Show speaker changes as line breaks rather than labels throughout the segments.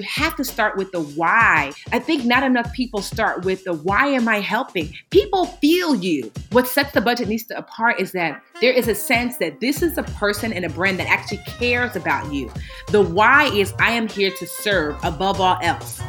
you have to start with the why. I think not enough people start with the why am I helping? People feel you. What sets the Budgetnista apart is that there is a sense that this is a person and a brand that actually cares about you. The why is I am here to serve above all else.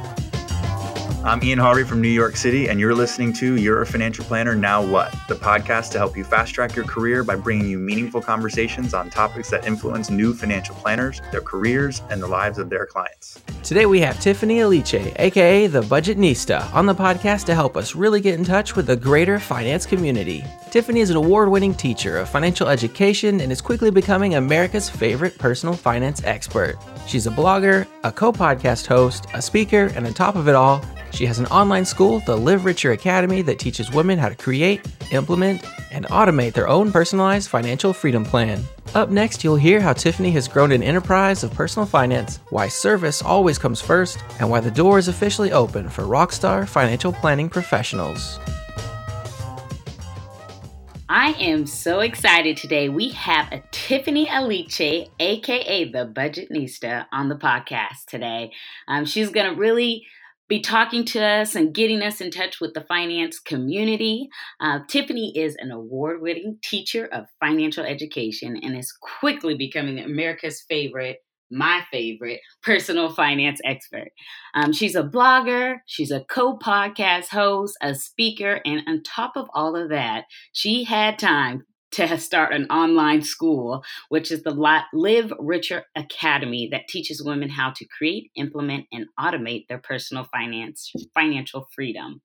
I'm Ian Harvey from New York City, and you're listening to You're a Financial Planner Now What, the podcast to help you fast track your career by bringing you meaningful conversations on topics that influence new financial planners, their careers, and the lives of their clients.
Today we have Tiffany Aliche, aka the Budgetnista, on the podcast to help us really get in touch with the greater finance community. Tiffany is an award winning teacher of financial education and is quickly becoming America's favorite personal finance expert. She's a blogger, a co podcast host, a speaker, and on top of it all, she has an online school, the Live Richer Academy, that teaches women how to create, implement, and automate their own personalized financial freedom plan. Up next, you'll hear how Tiffany has grown an enterprise of personal finance, why service always comes first, and why the door is officially open for rockstar financial planning professionals.
I am so excited today. We have a Tiffany Aliche, aka the Budgetnista, on the podcast today. Um, she's going to really be talking to us and getting us in touch with the finance community. Uh, Tiffany is an award winning teacher of financial education and is quickly becoming America's favorite my favorite personal finance expert. Um, she's a blogger, she's a co podcast host, a speaker, and on top of all of that, she had time to start an online school, which is the Live Richer Academy that teaches women how to create, implement, and automate their personal finance financial freedom.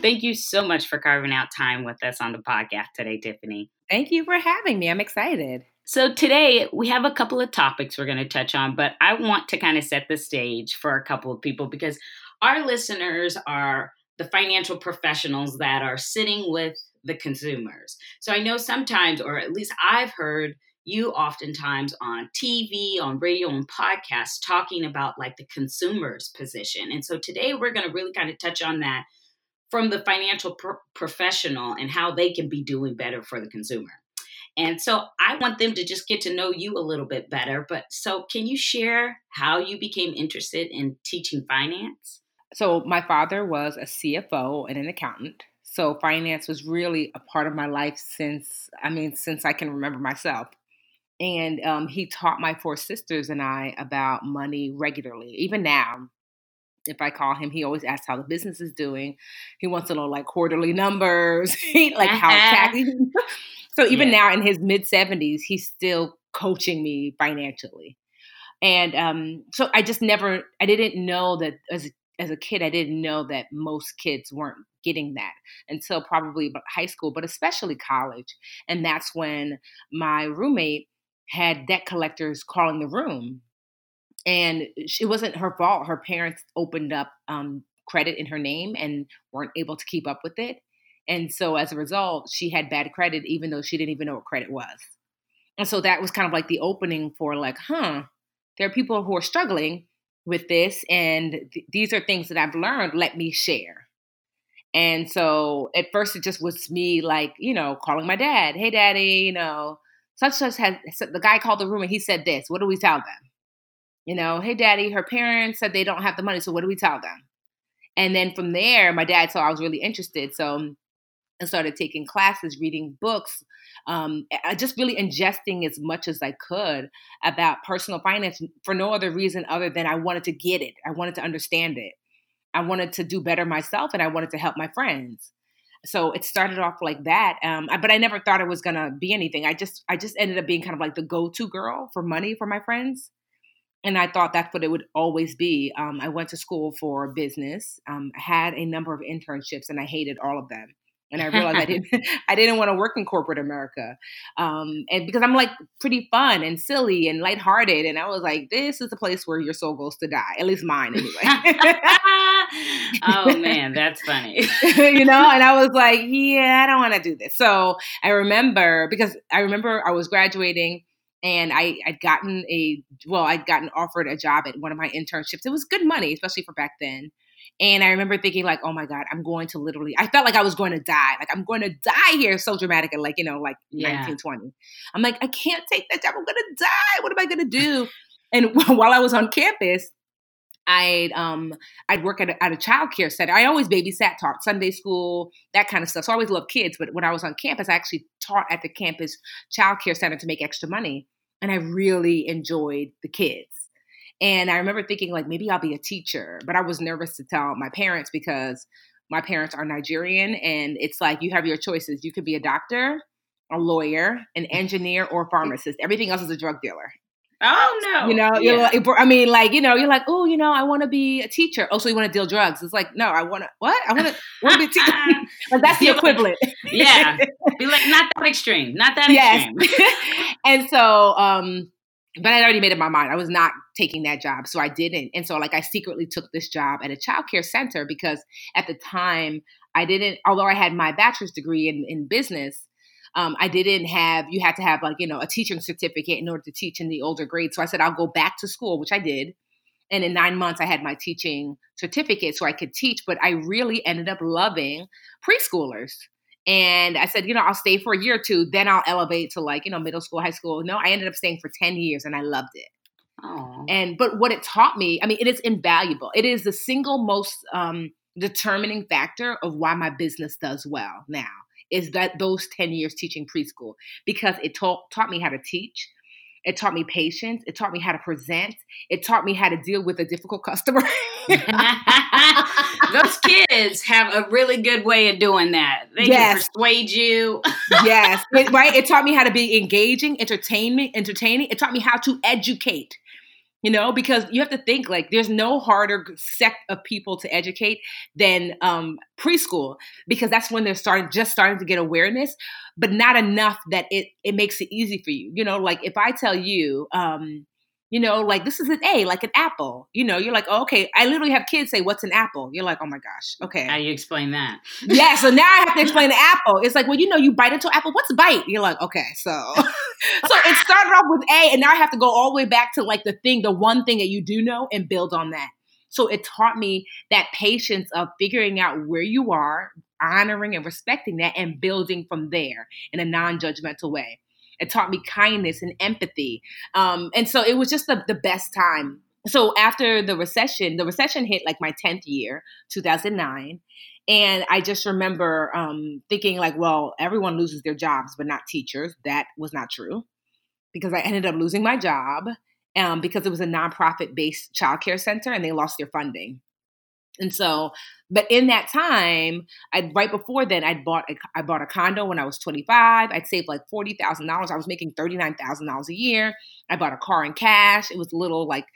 Thank you so much for carving out time with us on the podcast today, Tiffany.
Thank you for having me. I'm excited.
So, today we have a couple of topics we're going to touch on, but I want to kind of set the stage for a couple of people because our listeners are the financial professionals that are sitting with the consumers. So I know sometimes, or at least I've heard you oftentimes on TV, on radio, and podcasts talking about like the consumer's position. And so today we're going to really kind of touch on that from the financial pro- professional and how they can be doing better for the consumer. And so I want them to just get to know you a little bit better. But so, can you share how you became interested in teaching finance?
So, my father was a CFO and an accountant. So finance was really a part of my life since, I mean, since I can remember myself. And um, he taught my four sisters and I about money regularly. Even now, if I call him, he always asks how the business is doing. He wants to know like quarterly numbers, like how tax. so even yeah. now in his mid 70s, he's still coaching me financially. And um, so I just never, I didn't know that as as a kid, I didn't know that most kids weren't getting that until probably high school, but especially college. And that's when my roommate had debt collectors calling the room. And it wasn't her fault. Her parents opened up um, credit in her name and weren't able to keep up with it. And so as a result, she had bad credit, even though she didn't even know what credit was. And so that was kind of like the opening for, like, huh, there are people who are struggling with this, and th- these are things that I've learned. Let me share. And so at first it just was me like, you know, calling my dad, hey daddy, you know, such such had the guy called the room and he said this. What do we tell them? You know, hey daddy, her parents said they don't have the money, so what do we tell them? And then from there, my dad saw I was really interested. So I started taking classes, reading books, um, just really ingesting as much as I could about personal finance for no other reason other than I wanted to get it. I wanted to understand it. I wanted to do better myself and I wanted to help my friends. So it started off like that. Um, but I never thought it was gonna be anything. I just I just ended up being kind of like the go-to girl for money for my friends. And I thought that's what it would always be. Um, I went to school for business, um, had a number of internships, and I hated all of them and I realized I didn't I didn't want to work in corporate America, um, and because I'm like pretty fun and silly and lighthearted, and I was like, this is the place where your soul goes to die. At least mine, anyway.
oh man, that's funny.
you know, and I was like, yeah, I don't want to do this. So I remember because I remember I was graduating and I, I'd gotten a well, I'd gotten offered a job at one of my internships. It was good money, especially for back then. And I remember thinking, like, oh my God, I'm going to literally, I felt like I was going to die. Like, I'm going to die here. So dramatic and like, you know, like yeah. 1920. I'm like, I can't take that job. I'm going to die. What am I going to do? And while I was on campus, I'd um I'd work at a, at a child care center. I always babysat, taught Sunday school, that kind of stuff. So I always loved kids. But when I was on campus, I actually taught at the campus child care center to make extra money, and I really enjoyed the kids. And I remember thinking like maybe I'll be a teacher, but I was nervous to tell my parents because my parents are Nigerian, and it's like you have your choices. You could be a doctor, a lawyer, an engineer, or a pharmacist. Everything else is a drug dealer.
Oh no!
You know, yeah. you're like, I mean, like you know, you're like, oh, you know, I want to be a teacher. Oh, so you want to deal drugs? It's like, no, I want to what? I want to be a teacher. like that's the equivalent.
yeah, be like not that extreme, not that yes. extreme.
and so, um, but I'd already made up my mind. I was not taking that job, so I didn't. And so, like, I secretly took this job at a childcare center because at the time I didn't. Although I had my bachelor's degree in in business um, I didn't have, you had to have like, you know, a teaching certificate in order to teach in the older grades. So I said, I'll go back to school, which I did. And in nine months, I had my teaching certificate so I could teach. But I really ended up loving preschoolers. And I said, you know, I'll stay for a year or two, then I'll elevate to like, you know, middle school, high school. No, I ended up staying for 10 years and I loved it. Aww. And but what it taught me, I mean, it is invaluable. It is the single most um, determining factor of why my business does well now is that those 10 years teaching preschool because it taught taught me how to teach. It taught me patience. It taught me how to present. It taught me how to deal with a difficult customer.
Those kids have a really good way of doing that. They yes. can persuade you.
yes, it, right. It taught me how to be engaging, entertainment, entertaining. It taught me how to educate you know because you have to think like there's no harder sect of people to educate than um, preschool because that's when they're starting just starting to get awareness but not enough that it it makes it easy for you you know like if i tell you um, you know, like this is an A, like an apple. You know, you're like, oh, okay. I literally have kids say, "What's an apple?" You're like, oh my gosh, okay.
How you explain that?
Yeah. So now I have to explain the apple. It's like, well, you know, you bite into apple. What's bite? You're like, okay. So, so it started off with A, and now I have to go all the way back to like the thing, the one thing that you do know, and build on that. So it taught me that patience of figuring out where you are, honoring and respecting that, and building from there in a non-judgmental way. It taught me kindness and empathy. Um, and so it was just the, the best time. So after the recession, the recession hit like my 10th year, 2009. And I just remember um, thinking, like, well, everyone loses their jobs, but not teachers. That was not true because I ended up losing my job um, because it was a nonprofit based childcare center and they lost their funding. And so, but in that time, I right before then, I'd bought a, I bought a condo when I was 25. I'd saved like forty thousand dollars. I was making thirty nine thousand dollars a year. I bought a car in cash. It was a little like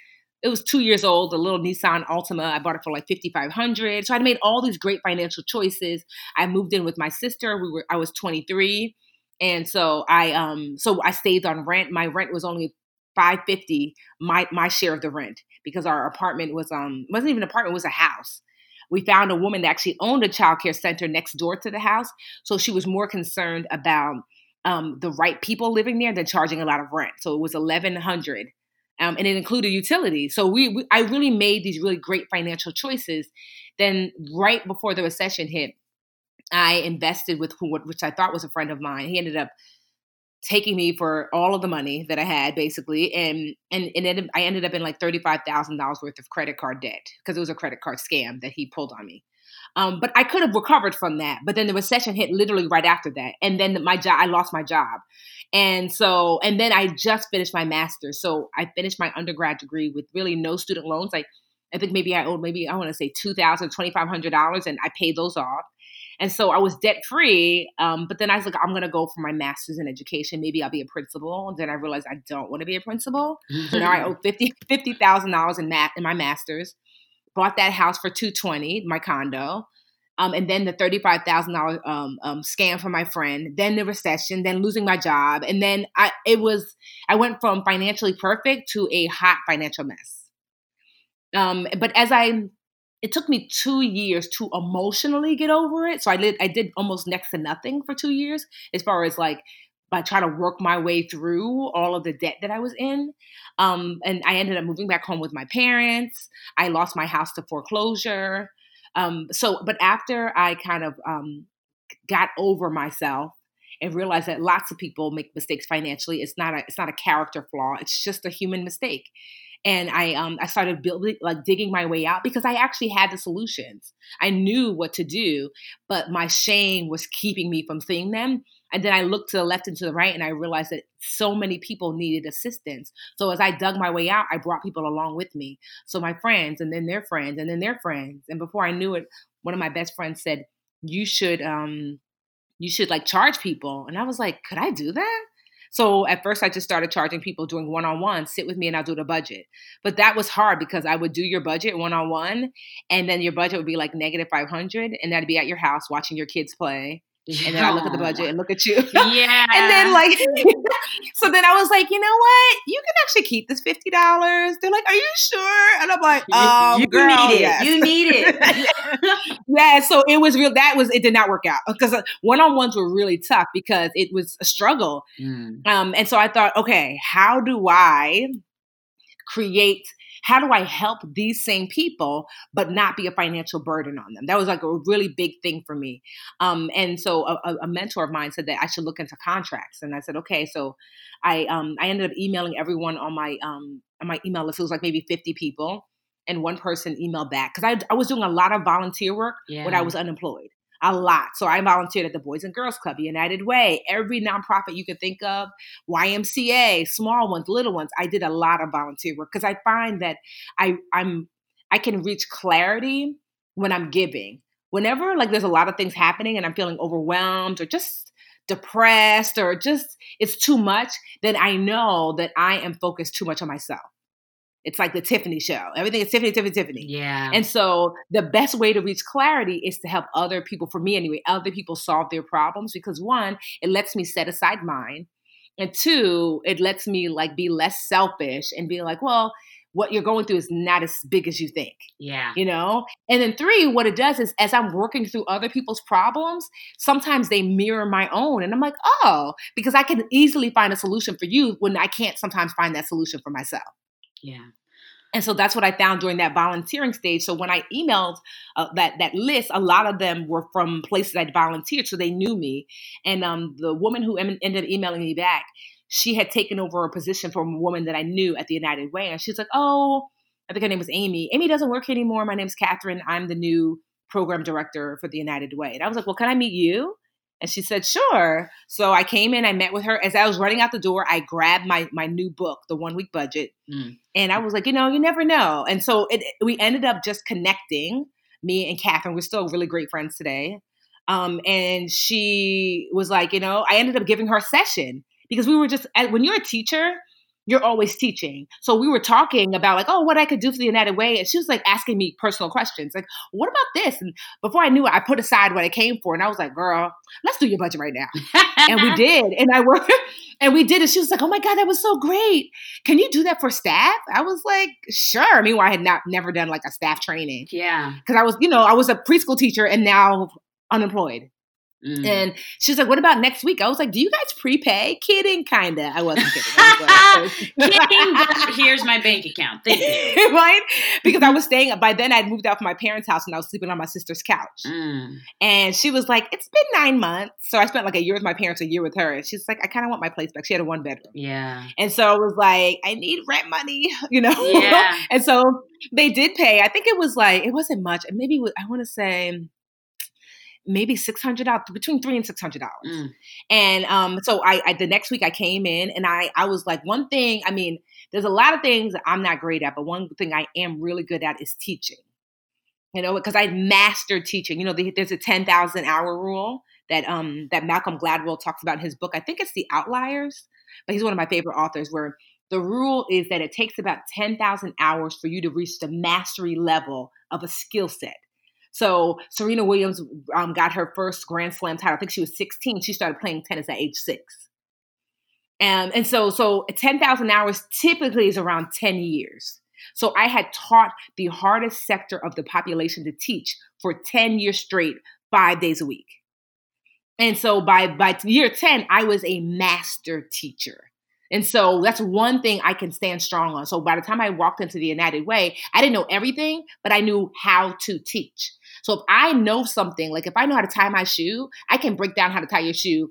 it was two years old, a little Nissan Altima. I bought it for like fifty five hundred. So I'd made all these great financial choices. I moved in with my sister. We were I was twenty three, and so I um so I stayed on rent. My rent was only 550 my my share of the rent because our apartment was um wasn't even an apartment, it was a house. We found a woman that actually owned a child care center next door to the house. So she was more concerned about um, the right people living there than charging a lot of rent. So it was eleven hundred. Um, and it included utilities. So we, we, I really made these really great financial choices. Then, right before the recession hit, I invested with who, which I thought was a friend of mine. He ended up taking me for all of the money that I had basically, and and and it, I ended up in like thirty five thousand dollars worth of credit card debt because it was a credit card scam that he pulled on me. Um, but I could have recovered from that. But then the recession hit literally right after that, and then my job, I lost my job, and so and then I just finished my master's. So I finished my undergrad degree with really no student loans. Like I think maybe I owed maybe I want to say two thousand twenty five hundred dollars, and I paid those off. And so I was debt free. Um, but then I was like, I'm going to go for my master's in education. Maybe I'll be a principal. And then I realized I don't want to be a principal. so now I owe $50,000 $50, in, math, in my master's. Bought that house for 220 my condo. Um, and then the $35,000 um, um, scam from my friend, then the recession, then losing my job. And then I, it was, I went from financially perfect to a hot financial mess. Um, but as I it took me two years to emotionally get over it. So I did I did almost next to nothing for two years as far as like by trying to work my way through all of the debt that I was in. Um, and I ended up moving back home with my parents. I lost my house to foreclosure. Um, so, but after I kind of um, got over myself and realized that lots of people make mistakes financially, it's not a it's not a character flaw. It's just a human mistake. And I um I started building like digging my way out because I actually had the solutions. I knew what to do, but my shame was keeping me from seeing them. And then I looked to the left and to the right and I realized that so many people needed assistance. So as I dug my way out, I brought people along with me. So my friends and then their friends and then their friends. And before I knew it, one of my best friends said, "You should um you should like charge people." And I was like, "Could I do that?" So at first, I just started charging people doing one on one, sit with me and I'll do the budget. But that was hard because I would do your budget one on one, and then your budget would be like negative 500, and that'd be at your house watching your kids play. And then I look at the budget and look at you.
Yeah.
and then like so then I was like, you know what? You can actually keep this fifty dollars. They're like, Are you sure? And I'm like, um,
you,
girl,
need it.
yes.
You need it.
yeah, so it was real. That was it. Did not work out because one on ones were really tough because it was a struggle.
Mm.
Um, and so I thought, okay, how do I create? How do I help these same people, but not be a financial burden on them? That was like a really big thing for me. Um, and so a, a mentor of mine said that I should look into contracts, and I said, okay. So I um, I ended up emailing everyone on my um, on my email list. It was like maybe fifty people, and one person emailed back because I I was doing a lot of volunteer work
Yeah.
when I was unemployed. A lot. So I volunteered at the Boys and Girls Club, United Way, every nonprofit you could think of, YMCA, small ones, little ones. I did a lot of volunteer work because I find that I I'm I can reach clarity when I'm giving. Whenever like there's a lot of things happening and I'm feeling overwhelmed or just depressed or just it's too much, then I know that I am focused too much on myself. It's like the Tiffany show. Everything is Tiffany, Tiffany, Tiffany.
Yeah.
And so the best way to reach clarity is to help other people, for me anyway, other people solve their problems because one, it lets me set aside mine. And two, it lets me like be less selfish and be like, well, what you're going through is not as big as you think,
yeah.
you know? And then three, what it does is as I'm working through other people's problems, sometimes they mirror my own. And I'm like, oh, because I can easily find a solution for you when I can't sometimes find that solution for myself.
Yeah.
And so that's what I found during that volunteering stage. So when I emailed uh, that that list, a lot of them were from places I'd volunteered, so they knew me. And um, the woman who em- ended up emailing me back, she had taken over a position from a woman that I knew at the United Way, and she's like, "Oh, I think her name was Amy. Amy doesn't work here anymore. My name's Catherine. I'm the new program director for the United Way." And I was like, "Well, can I meet you?" And she said, sure. So I came in, I met with her. As I was running out the door, I grabbed my my new book, The One Week Budget.
Mm.
And I was like, you know, you never know. And so it, we ended up just connecting, me and Catherine. We're still really great friends today. Um, and she was like, you know, I ended up giving her a session because we were just, when you're a teacher, you're always teaching. So we were talking about like, oh, what I could do for the United Way. And she was like asking me personal questions, like, what about this? And before I knew it, I put aside what I came for. And I was like, girl, let's do your budget right now. and we did. And I worked and we did it. She was like, oh my God, that was so great. Can you do that for staff? I was like, sure. Meanwhile, I had not never done like a staff training.
Yeah.
Because I was, you know, I was a preschool teacher and now unemployed.
Mm.
And she's like, "What about next week?" I was like, "Do you guys prepay?" Kidding, kinda. I wasn't kidding. I was
Kidding, but here's my bank account. Thank you.
right? Because I was staying. By then, I'd moved out from my parents' house and I was sleeping on my sister's couch.
Mm.
And she was like, "It's been nine months." So I spent like a year with my parents, a year with her. And she's like, "I kind of want my place back." She had a one bedroom,
Yeah.
and so I was like, "I need rent money," you know.
Yeah.
and so they did pay. I think it was like it wasn't much. And maybe I want to say maybe six hundred dollars, between three and six hundred dollars.
Mm.
And um, so I, I the next week I came in and I I was like one thing. I mean, there's a lot of things that I'm not great at, but one thing I am really good at is teaching. You know, because I mastered teaching. You know, the, there's a ten thousand hour rule that um that Malcolm Gladwell talks about in his book. I think it's The Outliers, but he's one of my favorite authors. Where the rule is that it takes about ten thousand hours for you to reach the mastery level of a skill set. So Serena Williams um, got her first Grand Slam title. I think she was 16. She started playing tennis at age six. And, and so, so 10,000 hours typically is around 10 years. So I had taught the hardest sector of the population to teach for 10 years straight, five days a week. And so by, by year 10, I was a master teacher. And so that's one thing I can stand strong on. So by the time I walked into the United Way, I didn't know everything, but I knew how to teach. So if I know something, like if I know how to tie my shoe, I can break down how to tie your shoe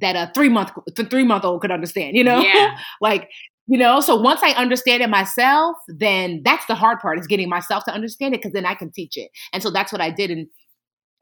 that a three month three month old could understand. You know,
Yeah.
like You know, so once I understand it myself, then that's the hard part is getting myself to understand it because then I can teach it. And so that's what I did. And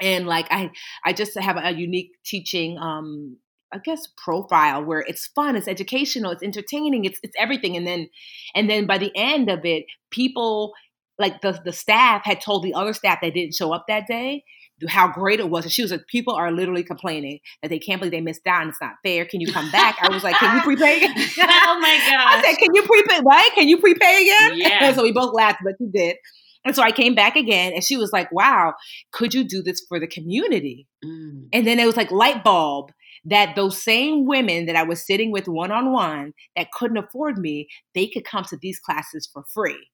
and like I I just have a unique teaching um I guess profile where it's fun, it's educational, it's entertaining, it's it's everything. And then and then by the end of it, people like the the staff had told the other staff that didn't show up that day how great it was. And she was like, people are literally complaining that they can't believe they missed out and it's not fair. Can you come back? I was like, can you prepay again?
oh my god!
I said, can you prepay? Right? Can you prepay again?
Yeah.
And so we both laughed, but she did. And so I came back again and she was like, wow, could you do this for the community? Mm. And then it was like light bulb that those same women that I was sitting with one on one that couldn't afford me, they could come to these classes for free.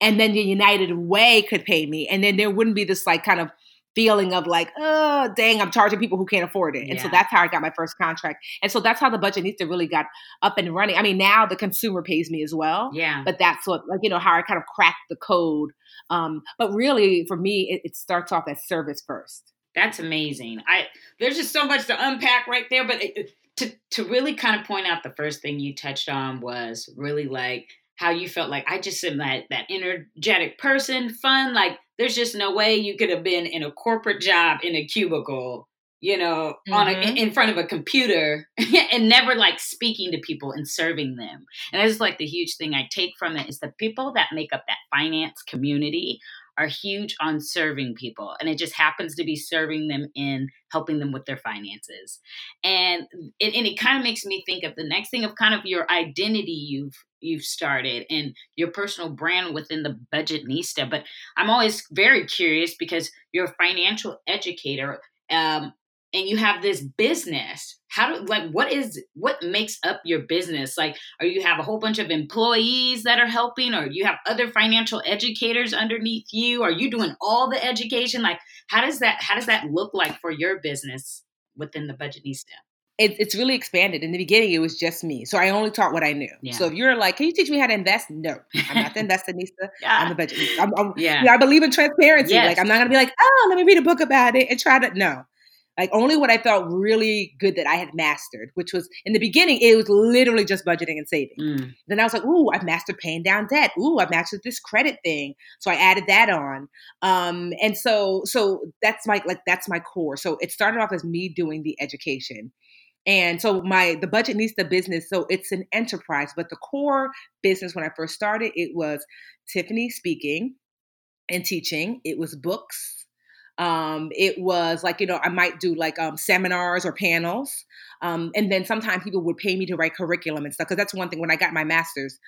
And then the United Way could pay me. And then there wouldn't be this like kind of feeling of like, oh, dang, I'm charging people who can't afford it. And yeah. so that's how I got my first contract. And so that's how the Budgetnista really got up and running. I mean, now the consumer pays me as well.
Yeah.
But that's what, like, you know, how I kind of cracked the code. Um, but really, for me, it, it starts off as service first.
That's amazing. I there's just so much to unpack right there, but it, to to really kind of point out the first thing you touched on was really like how you felt like I just am that that energetic person, fun. Like there's just no way you could have been in a corporate job in a cubicle, you know, mm-hmm. on a, mm-hmm. in front of a computer and never like speaking to people and serving them. And that's like the huge thing I take from it is the people that make up that finance community are huge on serving people and it just happens to be serving them in helping them with their finances. And it, and it kind of makes me think of the next thing of kind of your identity you've you've started and your personal brand within the budgetnista but i'm always very curious because you're a financial educator um, and you have this business how do like what is what makes up your business like are you have a whole bunch of employees that are helping or you have other financial educators underneath you are you doing all the education like how does that how does that look like for your business within the budgetnista
it, it's really expanded. In the beginning, it was just me, so I only taught what I knew. Yeah. So if you're like, "Can you teach me how to invest?" No, I'm not the investionista. yeah. I'm the budget. I'm, I'm, yeah. You know, I believe in transparency. Yes. Like I'm not gonna be like, "Oh, let me read a book about it and try to." No, like only what I felt really good that I had mastered, which was in the beginning, it was literally just budgeting and saving. Mm. Then I was like, ooh, I've mastered paying down debt. Ooh, I've mastered this credit thing. So I added that on. Um, and so so that's my like that's my core. So it started off as me doing the education. And so my the Budgetnista business, so it's an enterprise, but the core business when I first started, it was Tiffany speaking and teaching. It was books um, it was like, you know, I might do like um, seminars or panels. Um, and then sometimes people would pay me to write curriculum and stuff. Cause that's one thing when I got my master's,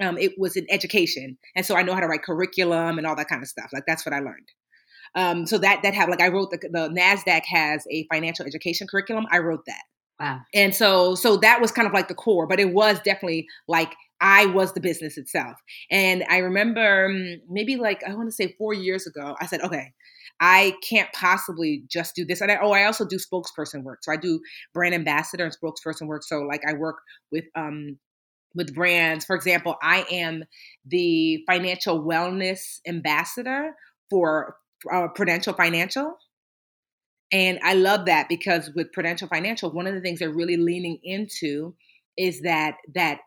um, it was in education. And so I know how to write curriculum and all that kind of stuff. Like that's what I learned. Um, so that, that have like, I wrote the, the NASDAQ has a financial education curriculum. I wrote that.
Wow.
And so, so that was kind of like the core, but it was definitely like I was the business itself. And I remember mm, maybe like, I want to say four years ago, I said, okay, I can't possibly just do this. And I, oh, I also do spokesperson work. So I do brand ambassador and spokesperson work. So like I work with um with brands. For example, I am the financial wellness ambassador for uh, Prudential Financial. And I love that because with Prudential Financial, one of the things they're really leaning into is that that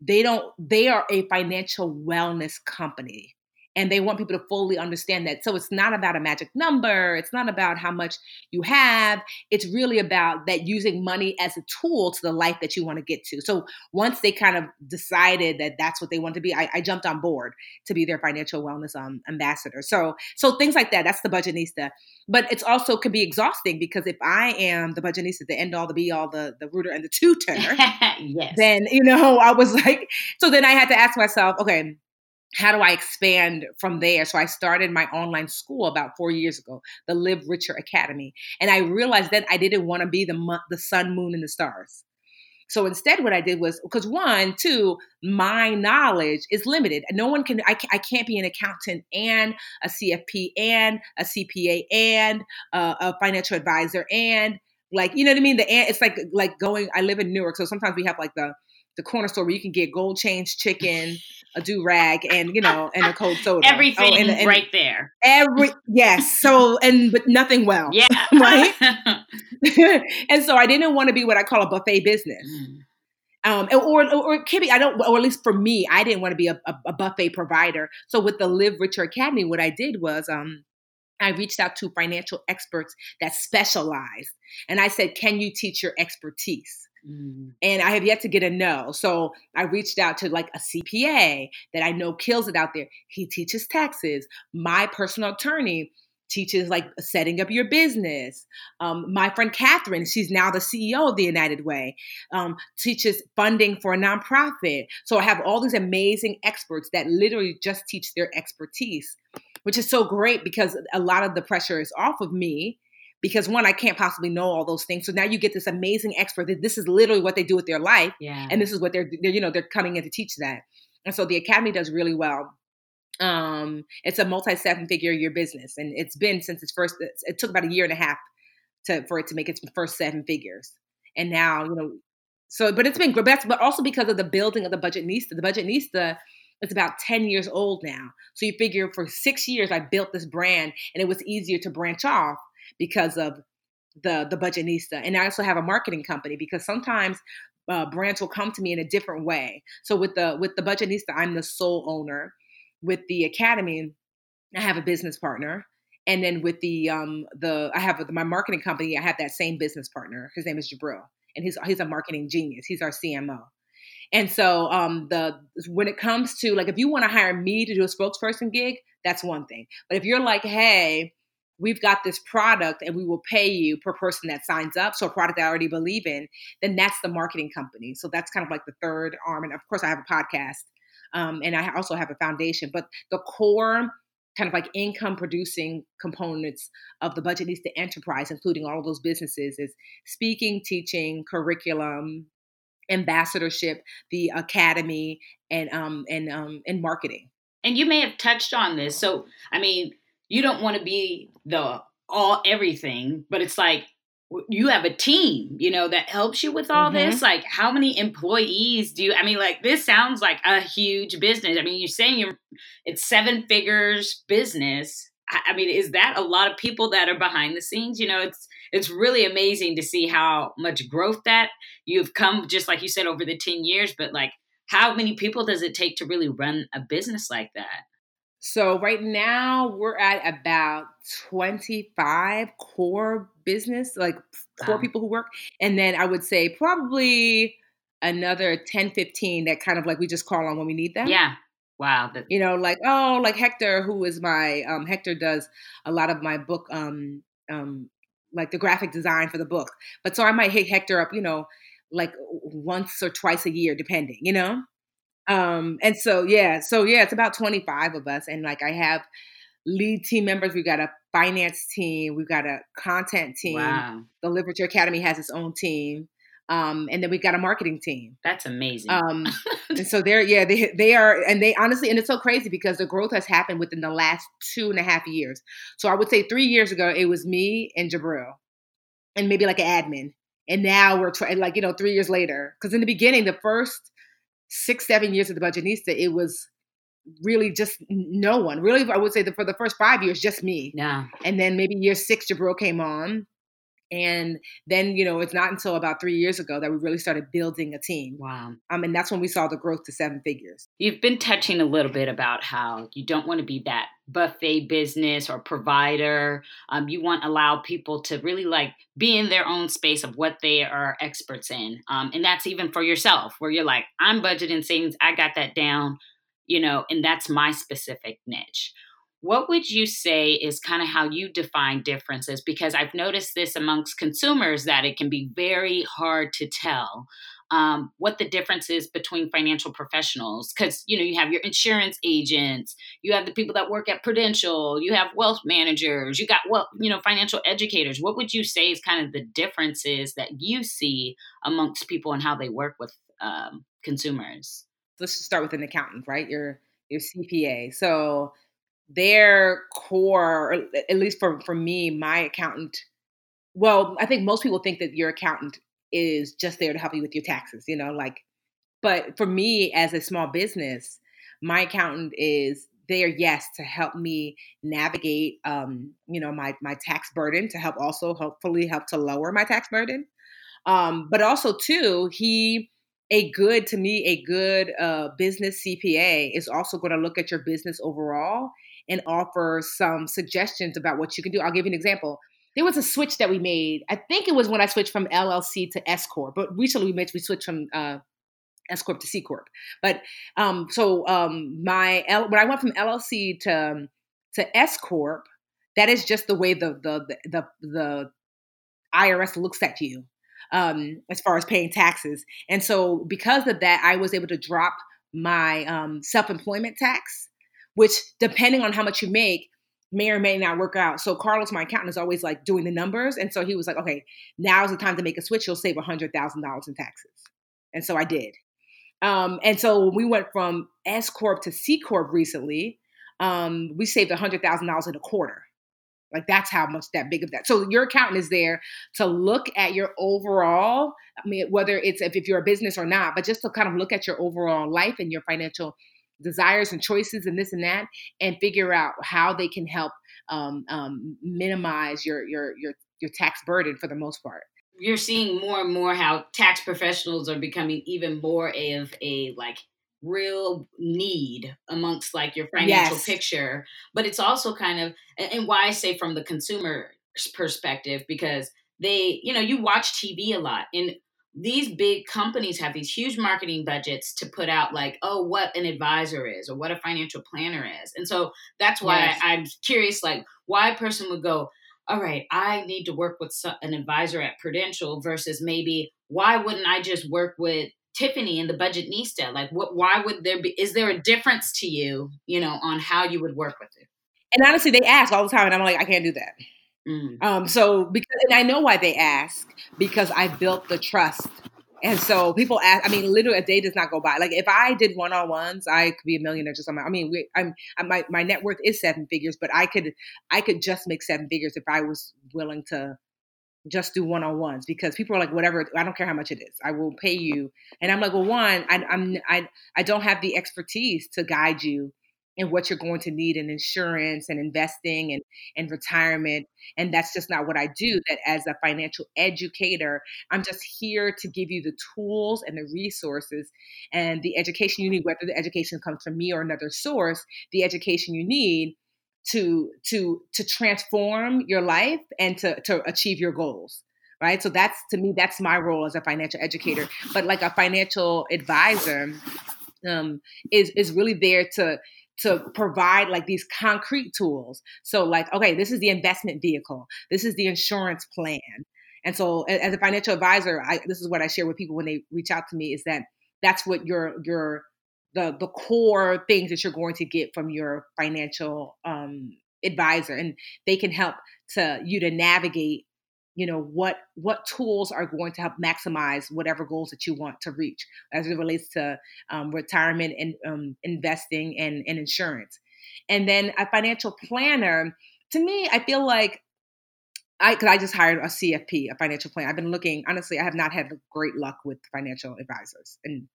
they don't they are a financial wellness company and they want people to fully understand that. So it's not about a magic number, it's not about how much you have. It's really about that using money as a tool to the life that you want to get to. So once they kind of decided that that's what they want to be, I, I jumped on board to be their financial wellness um, ambassador. So so things like that. That's the budgetnista. But it's also could be exhausting because if I am the budgetnista, the end all, the be all, the the rooter and the tutor,
yes.
then you know I was like, so then I had to ask myself, okay how do I expand from there? So I started my online school about four years ago, the Live Richer Academy, and I realized that I didn't want to be the the sun, moon, and the stars. So instead, what I did was because one, two, my knowledge is limited. No one can. I, I can't be an accountant and a CFP and a CPA and a financial advisor and like you know what I mean. The it's like like going. I live in Newark, so sometimes we have like the the corner store where you can get gold change chicken, a do rag, and you know, and a cold soda.
Everything oh, and, and right there.
Every yes. So and but nothing well.
Yeah.
right. and so I didn't want to be what I call a buffet business. Mm. Um, or, or, or it be, I don't, or at least for me, I didn't want to be a, a, a buffet provider. So with the Live Richer Academy, what I did was, um, I reached out to financial experts that specialized. And I said, Can you teach your expertise? Mm. And I have yet to get a no. So I reached out to like a CPA that I know kills it out there. He teaches taxes. My personal attorney teaches like setting up your business. Um, my friend Catherine, she's now the CEO of the United Way, um, teaches funding for a nonprofit. So I have all these amazing experts that literally just teach their expertise, which is so great because a lot of the pressure is off of me. Because one, I can't possibly know all those things. So now you get this amazing expert that this is literally what they do with their life,
yeah.
and this is what they're, they're you know they're coming in to teach that. And so the academy does really well um, it's a multi seven figure year business, and it's been since its first. It took about a year and a half to for it to make its first seven figures, and now you know. So, but it's been great. But also because of the building of the budgetnista The budgetnista is about ten years old now. So you figure for six years I built this brand, and it was easier to branch off because of the the Budgetnista. And I also have a marketing company because sometimes uh, brands will come to me in a different way. So with the with the Budgetnista, I'm the sole owner with the academy, I have a business partner. And then with the um the I have my marketing company, I have that same business partner. His name is Jabril, and he's he's a marketing genius. He's our CMO. And so um the when it comes to like if you want to hire me to do a spokesperson gig, that's one thing. But if you're like, hey, we've got this product and we will pay you per person that signs up. So a product I already believe in, then that's the marketing company. So that's kind of like the third arm. And of course I have a podcast um, and I also have a foundation. But the core kind of like income producing components of the Budgetnista enterprise, including all those businesses, is speaking, teaching, curriculum, ambassadorship, the academy, and um and um and marketing.
And you may have touched on this. So I mean, you don't want to be the all everything, but it's like you have a team, you know, that helps you with all mm-hmm. this. Like, how many employees do you? I mean, like, this sounds like a huge business. I mean, you're saying you're it's seven figures business. I, I mean, is that a lot of people that are behind the scenes? You know, it's it's really amazing to see how much growth that you've come, just like you said, over the ten years. But like, how many people does it take to really run a business like that?
So right now we're at about 25 core business, like core wow. people who work. And then I would say probably another 10, 15 that kind of like we just call on when we need them.
Yeah. Wow.
You know, like, oh, like Hector, who is my um Hector does a lot of my book um um like the graphic design for the book. But so I might hit Hector up, you know, like once or twice a year, depending, you know? Um, and so yeah, so yeah, it's about 25 of us. And like I have lead team members, we've got a finance team, we've got a content team.
Wow.
The Live Richer Academy has its own team. Um, and then we've got a marketing team.
That's amazing.
Um, and so they're yeah, they they are and they honestly and it's so crazy because the growth has happened within the last two and a half years. So I would say three years ago it was me and Jabril, and maybe like an admin. And now we're trying like, you know, three years later. Because in the beginning, the first six, seven years of the Budgetnista, it was really just no one. Really, I would say that for the first five years, just me.
Yeah.
And then maybe year six, Jabril came on. And then, you know, it's not until about three years ago that we really started building a team.
Wow.
Um, and that's when we saw the growth to seven figures.
You've been touching a little bit about how you don't want to be that buffet business or provider. Um, you want to allow people to really like be in their own space of what they are experts in. Um, and that's even for yourself, where you're like, I'm budgeting savings, I got that down, you know, and that's my specific niche. What would you say is kind of how you define differences? Because I've noticed this amongst consumers that it can be very hard to tell um, what the difference is between financial professionals. Because you know you have your insurance agents, you have the people that work at Prudential, you have wealth managers, you got well, you know, financial educators. What would you say is kind of the differences that you see amongst people and how they work with um, consumers?
Let's start with an accountant, right? Your your CPA. So their core, at least for, for me, my accountant, well, I think most people think that your accountant is just there to help you with your taxes, you know, like, but for me as a small business, my accountant is there, yes, to help me navigate, um, you know, my, my tax burden to help also hopefully help to lower my tax burden. Um, but also too, he a good to me a good uh, business cpa is also going to look at your business overall and offer some suggestions about what you can do i'll give you an example there was a switch that we made i think it was when i switched from llc to s corp but recently we made we switched from uh, S corp to C corp. But um, so um, my L, when I went from LLC to to S corp, that is just the way the the the the IRS looks at you um, as far as paying taxes. And so because of that, I was able to drop my um, self employment tax, which depending on how much you make may or may not work out. So Carlos, my accountant, is always like doing the numbers, and so he was like, "Okay, now's the time to make a switch. You'll save a hundred thousand dollars in taxes." And so I did. Um, and so we went from S corp to C corp recently, um, we saved a hundred thousand dollars in a quarter. Like that's how much that big of that. So your accountant is there to look at your overall. I mean, whether it's if, if you're a business or not, but just to kind of look at your overall life and your financial desires and choices and this and that, and figure out how they can help um, um, minimize your your your your tax burden for the most part
you're seeing more and more how tax professionals are becoming even more of a like real need amongst like your financial yes. picture but it's also kind of and why i say from the consumer perspective because they you know you watch tv a lot and these big companies have these huge marketing budgets to put out like oh what an advisor is or what a financial planner is and so that's why yes. I, i'm curious like why a person would go all right, I need to work with an advisor at Prudential versus maybe why wouldn't I just work with Tiffany and the budgetnista Like, what? Why would there be? Is there a difference to you, you know, on how you would work with it?
And honestly, they ask all the time, and I'm like, I can't do that. Mm. Um, so because, and I know why they ask because I built the trust and so people ask, I mean, literally a day does not go by. Like if I did one on ones, I could be a millionaire just on my, I mean, we, I'm, I'm, my, my net worth is seven figures, but I could, I could just make seven figures if I was willing to just do one on ones because people are like, whatever, I don't care how much it is, I will pay you. And I'm like, well, one, I, I'm, I, I don't have the expertise to guide you and what you're going to need in insurance and investing and, and retirement. And that's just not what I do. That as a financial educator, I'm just here to give you the tools and the resources and the education you need, whether the education comes from me or another source, the education you need to to to transform your life and to to achieve your goals right so that's to me that's my role as a financial educator but like a financial advisor um, is is really there to to provide like these concrete tools. So, like, okay, this is the investment vehicle, this is the insurance plan. And so, as a financial advisor, I, this is what I share with people when they reach out to me is that that's what your your the the core things that you're going to get from your financial um, advisor, and they can help to you to navigate you know what what tools are going to help maximize whatever goals that you want to reach as it relates to um, retirement and um, investing and, and insurance and then a financial planner to me i feel like I, cause I just hired a CFP, a financial planner. I've been looking, honestly, I have not had great luck with financial advisors. And,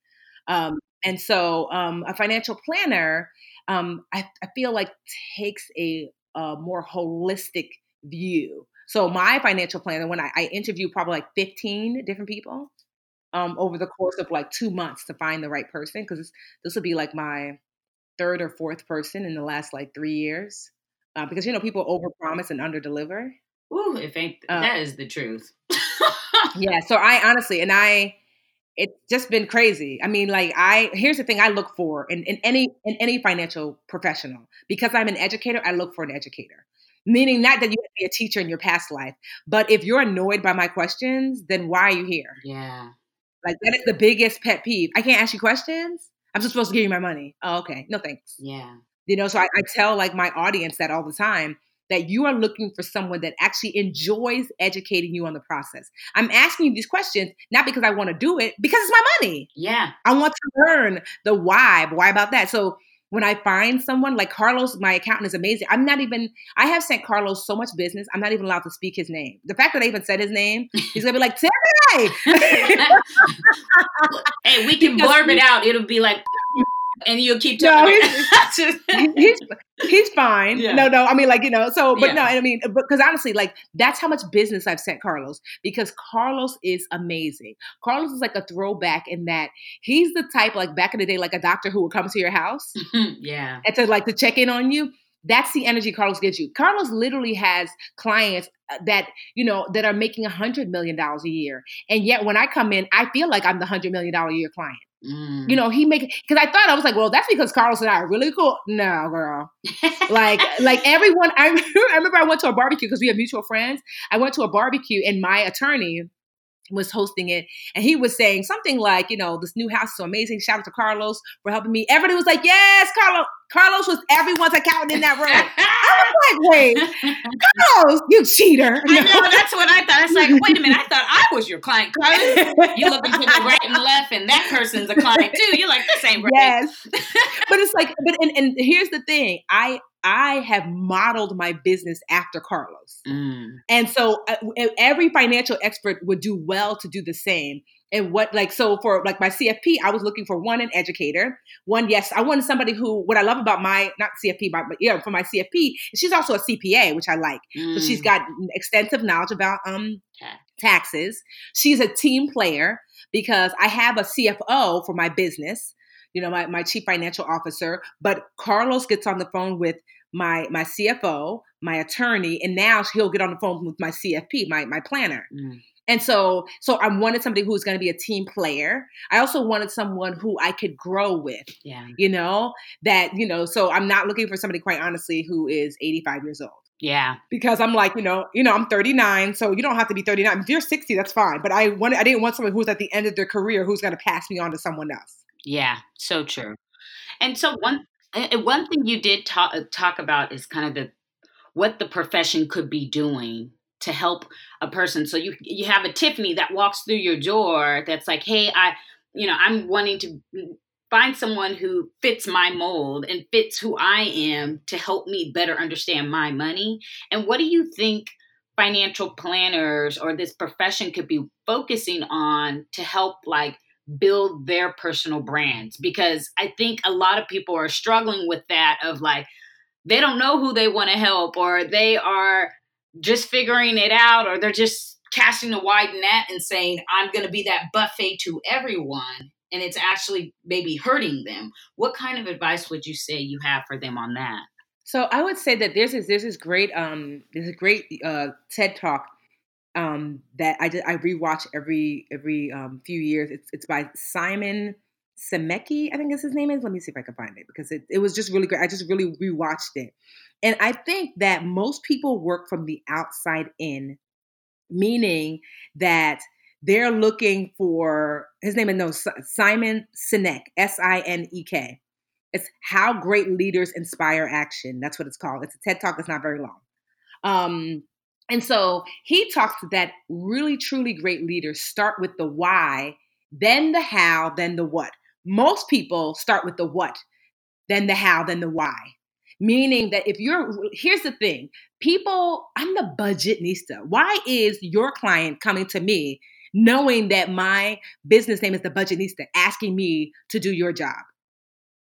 um, and so, um, a financial planner, um, I, I feel like takes a, a more holistic view so my financial planner, when I, I interviewed probably like 15 different people um, over the course of like two months to find the right person, because this, this would be like my third or fourth person in the last like three years. Uh, because you know people overpromise and underdeliver.
Ooh, if ain't uh, that is the truth.
yeah. So I honestly, and I, it's just been crazy. I mean, like I here's the thing I look for in, in any in any financial professional because I'm an educator. I look for an educator meaning not that you have to be a teacher in your past life, but if you're annoyed by my questions, then why are you here?
Yeah.
Like that is the biggest pet peeve. I can't ask you questions. I'm just supposed to give you my money. Oh, okay. No thanks.
Yeah.
You know, so I, I tell like my audience that all the time that you are looking for someone that actually enjoys educating you on the process. I'm asking you these questions not because I want to do it, because it's my money.
Yeah.
I want to learn the why, but why about that? So when I find someone like Carlos, my accountant is amazing. I'm not even, I have sent Carlos so much business, I'm not even allowed to speak his name. The fact that I even said his name, he's gonna be like, Timmy!
hey, we can blurb it out. It'll be like, and you'll keep telling
no, he's, he's, he's fine. Yeah. No, no, I mean like you know. So, but yeah. no, I mean, because honestly, like that's how much business I've sent Carlos because Carlos is amazing. Carlos is like a throwback in that he's the type like back in the day, like a doctor who would come to your house,
yeah,
and to like to check in on you. That's the energy Carlos gives you. Carlos literally has clients that you know that are making a hundred million dollars a year, and yet when I come in, I feel like I'm the hundred million dollar a year client. Mm. You know, he make because I thought I was like, well, that's because Carlos and I are really cool. No, girl, like like everyone. I I remember I went to a barbecue because we have mutual friends. I went to a barbecue and my attorney was hosting it and he was saying something like, you know, this new house is so amazing. Shout out to Carlos for helping me. Everybody was like, yes, Carlos. Carlos was everyone's accountant in that room. I was like, wait, Carlos, you cheater.
I know, that's what I thought. It's like, wait a minute, I thought I was your client, Carlos. You're looking to the right and left, and that person's a client too. You're like, this ain't right.
Yes. but it's like, but and, and here's the thing. I I have modeled my business after Carlos. Mm. And so uh, every financial expert would do well to do the same. And what, like, so for like my CFP, I was looking for one, an educator. One, yes, I wanted somebody who, what I love about my, not CFP, but, but yeah, for my CFP, she's also a CPA, which I like. Mm. So she's mm. got extensive knowledge about um taxes. She's a team player because I have a CFO for my business you know, my, my chief financial officer. But Carlos gets on the phone with my my CFO, my attorney, and now he'll get on the phone with my CFP, my my planner. Mm. And so, so I wanted somebody who was going to be a team player. I also wanted someone who I could grow with.
Yeah.
You know, that, you know, so I'm not looking for somebody quite honestly who is 85 years old.
Yeah.
Because I'm like, you know, you know, I'm 39, so you don't have to be 39. If you're 60, that's fine. But I wanted I didn't want someone who's at the end of their career who's going to pass me on to someone else.
Yeah, so true. And so one eh, eh, one thing you did talk uh, eh, talk about is kind of the what the profession could be doing to help a person. So you you have a Tiffany that walks through your door that's like, "Hey, I you know, I'm wanting to mm, find someone who fits my mold and fits who I am to help me better understand my money." And what do you think financial planners or this profession could be focusing on to help like build their personal brands because I think a lot of people are struggling with that of like they don't know who they want to help or they are just figuring it out or they're just casting a wide net and saying I'm going to be that buffet to everyone and it's actually maybe hurting them. What kind of advice would you say you have for them on that?
So I would say that this is this is great um there's a great uh TED talk um, that I did, I rewatch every every um, few years. It's it's by Simon Semeki, I think is his name is. Let me see if I can find it because it, it was just really great. I just really rewatched it. And I think that most people work from the outside in, meaning that they're looking for his name is no Simon Sinek, S I N E K. It's how great leaders inspire action. That's what it's called. It's a TED talk. It's not very long. Um, and so he talks that really, truly great leaders start with the why, then the how, then the what. Most people start with the what, then the how, then the why. Meaning that if you're, here's the thing people, I'm the Budgetnista. Why is your client coming to me knowing that my business name is the Budgetnista, asking me to do your job?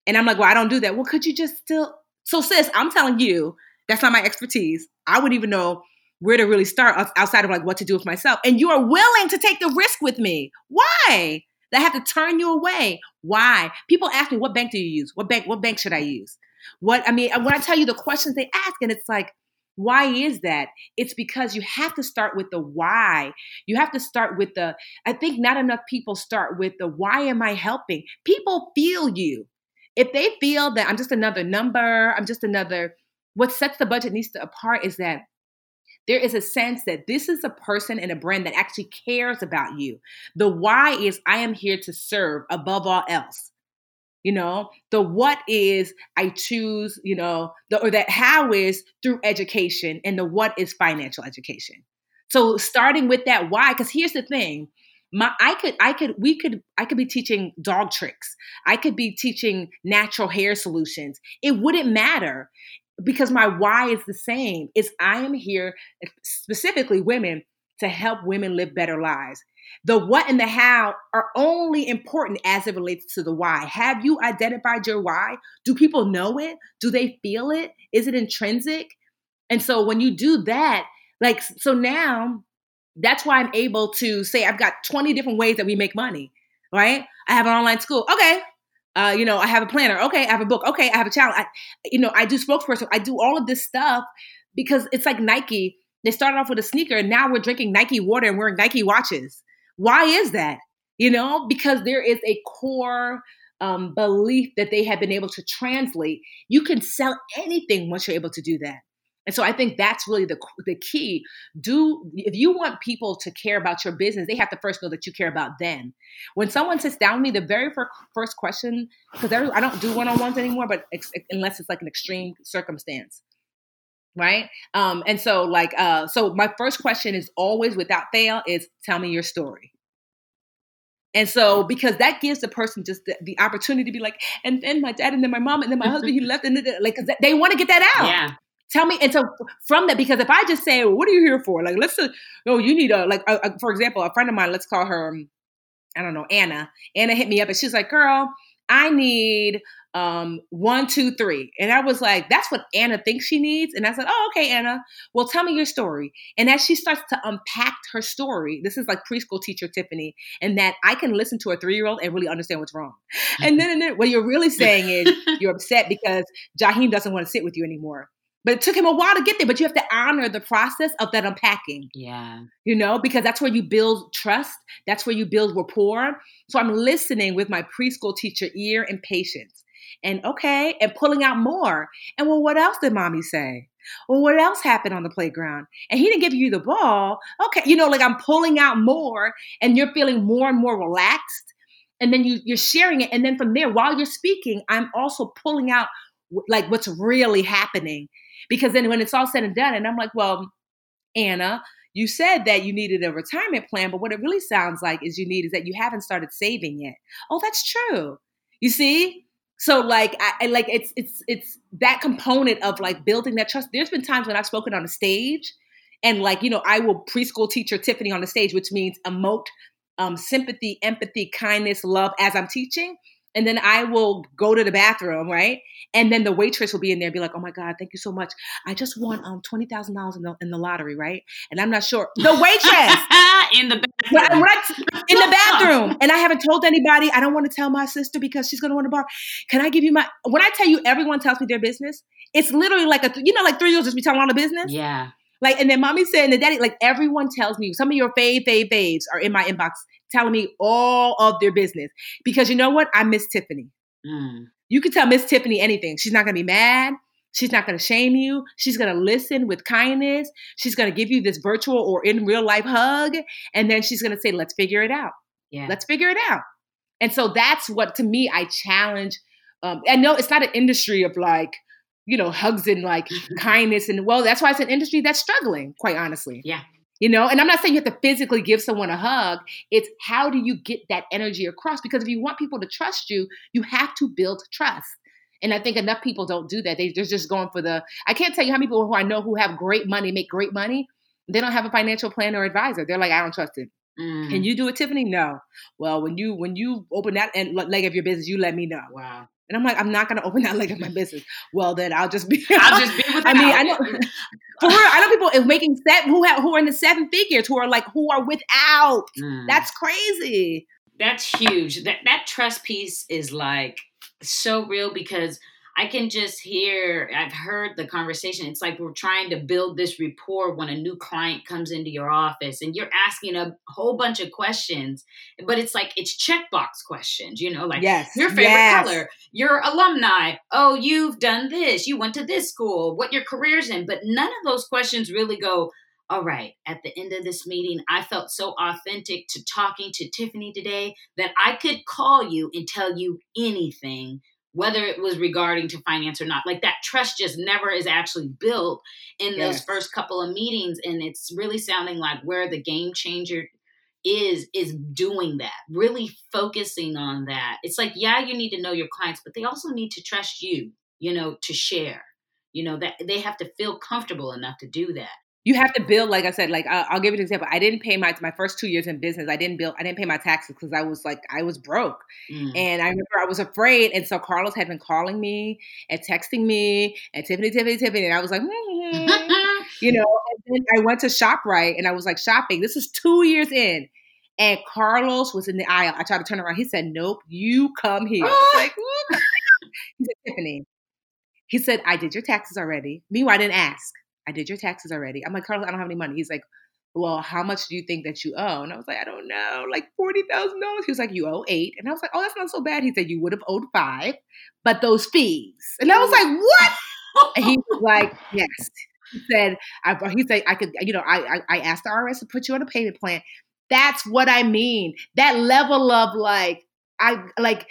And I'm like, well, I don't do that. Well, could you just still? So, sis, I'm telling you, that's not my expertise. I wouldn't even know where to really start outside of like what to do with myself. And you are willing to take the risk with me. Why? I have to turn you away. Why? People ask me, what bank do you use? What bank, what bank should I use? What I mean, when I tell you the questions they ask, and it's like, why is that? It's because you have to start with the why. You have to start with the, I think not enough people start with the why am I helping? People feel you. If they feel that I'm just another number, I'm just another, what sets the Budgetnista apart is that there is a sense that this is a person and a brand that actually cares about you. The why is I am here to serve above all else. You know, the what is I choose, you know, the or that how is through education and the what is financial education. So starting with that why, because here's the thing. My, I could, I could, we could, I could be teaching dog tricks. I could be teaching natural hair solutions. It wouldn't matter because my why is the same is i am here eh, specifically women to help women live better lives. The what and the how are only important as it relates to the why. Have you identified your why? Do people know it? Do they feel it? Is it intrinsic? And so when you do that, like, so now that's why I'm able to say I've got 20 different ways that we make money, right? I have an online school. Okay. Uh, you know, I have a planner. Okay. I have a book. Okay. I have a challenge. I, you know, I do spokesperson. I do all of this stuff because it's like Nike. They started off with a sneaker and now we're drinking Nike water and wearing Nike watches. Why is that? You know, because there is a core um, belief that they have been able to translate. You can sell anything once you're able to do that. And so I think that's really the the key. Do if you want people to care about your business, they have to first know that you care about them. When someone sits down with me, the very first question, because I don't do one on ones anymore, but ex- unless it's like an extreme circumstance, right? Um, and so like uh, so my first question is always without fail is tell me your story. And so, because that gives the person just the, the, opportunity to be like, and then my dad, and then my mom, and then my husband, he left, and then, like, they want to get that out.
Yeah.
Tell me, and so from that, because if I just say, well, "What are you here for?" Like, let's, uh, oh, you need a like, a, a, for example, a friend of mine, let's call her, um, I don't know, Anna. Anna hit me up, and she's like, "Girl, I need um, one, two, three. And I was like, that's what Anna thinks she needs. And I said, oh, okay, Anna, well, tell me your story. And as she starts to unpack her story, this is like preschool teacher Tiffany, and that I can listen to a three year old and really understand what's wrong. And then, and then what you're really saying is you're upset because Jaheim doesn't want to sit with you anymore. But it took him a while to get there, but you have to honor the process of that unpacking.
Yeah.
You know, because that's where you build trust, that's where you build rapport. So I'm listening with my preschool teacher ear and patience. And okay, and pulling out more. And well, what else did mommy say? Well, what else happened on the playground? And he didn't give you the ball. Okay, you know, like I'm pulling out more and you're feeling more and more relaxed. And then you, you're sharing it. And then from there, while you're speaking, I'm also pulling out like what's really happening because then when it's all said and done, and I'm like, well, Anna, you said that you needed a retirement plan, but what it really sounds like is you need is that you haven't started saving yet. Oh, that's true. You see? So like I, like it's it's it's that component of like building that trust. There's been times when I've spoken on a stage and like, you know, I will preschool teacher Tiffany on the stage, which means emote um, sympathy, empathy, kindness, love as I'm teaching and then I will go to the bathroom, right? And then the waitress will be in there and be like, "Oh my God, thank you so much. I just won um twenty thousand dollars in the in the lottery, right?" And I'm not sure the waitress
in the bathroom.
In the bathroom, and I haven't told anybody. I don't want to tell my sister because she's gonna want to bar. Can I give you my? When I tell you, everyone tells me their business. It's literally like a you know like three years just be telling all the business.
Yeah.
Like, and then mommy said, and the daddy, like everyone tells me, some of your fave, fave, faves are in my inbox telling me all of their business. Because you know what? I miss Tiffany. Mm. You can tell Miss Tiffany anything. She's not gonna be mad. She's not gonna shame you. She's gonna listen with kindness. She's gonna give you this virtual or in real life hug. And then she's gonna say, let's figure it out.
Yeah.
Let's figure it out. And so that's what to me I challenge. Um, I know it's not an industry of like, you know, hugs and like kindness. And well, that's why it's an industry that's struggling, quite honestly.
Yeah.
You know, and I'm not saying you have to physically give someone a hug. It's how do you get that energy across? Because if you want people to trust you, you have to build trust. And I think enough people don't do that. They, they're just going for the. I can't tell you how many people who I know who have great money, make great money. They don't have a financial planner or advisor. They're like, I don't trust it. Mm. Can you do it, Tiffany? No. Well, when you when you open that leg of your business, you let me know.
Wow.
And I'm like, I'm not gonna open that leg of my business. Well, then I'll just be.
I'll just be with.
I mean, I know. For real, I know people making set who have who are in the seven figures who are like who are without. Mm. That's crazy.
That's huge. That that trust piece is like so real because I can just hear, I've heard the conversation. It's like we're trying to build this rapport when a new client comes into your office and you're asking a whole bunch of questions, but it's like it's checkbox questions, you know, like
yes,
your favorite
yes.
color, your alumni, oh, you've done this, you went to this school, what your career's in. But none of those questions really go, all right, at the end of this meeting, I felt so authentic to talking to Tiffany today that I could call you and tell you anything whether it was regarding to finance or not. Like that trust just never is actually built in yes. those first couple of meetings. And it's really sounding like where the game changer is is doing that really focusing on that it's like yeah you need to know your clients but they also need to trust you you know to share you know that they have to feel comfortable enough to do that
you have to build like i said like I'll, I'll, give you an example. I didn't pay my my first two years in business i didn't build i didn't pay my taxes because i was like i was broke. Mm. and i remember i was afraid and so carlos had been calling me and texting me and tiffany tiffany tiffany and i was like mm-hmm. you know and then i went to shoprite and i was like shopping. This is two years in and carlos was in the aisle. I tried to turn around. He said nope you come here. Like he said tiffany he said i did your taxes already. Meanwhile i didn't ask I did your taxes already. I'm like, Carlos, I don't have any money. He's like, well, how much do you think that you owe? And I was like, I don't know, like forty thousand dollars. He was like, you owe eight, and I was like, oh, that's not so bad. He said you would have owed five, but those fees, and I was like, what? and he was like, yes. He said, I, uh, he said I could, you know, I, I I asked the IRS to put you on a payment plan. That's what I mean. That level of like, I like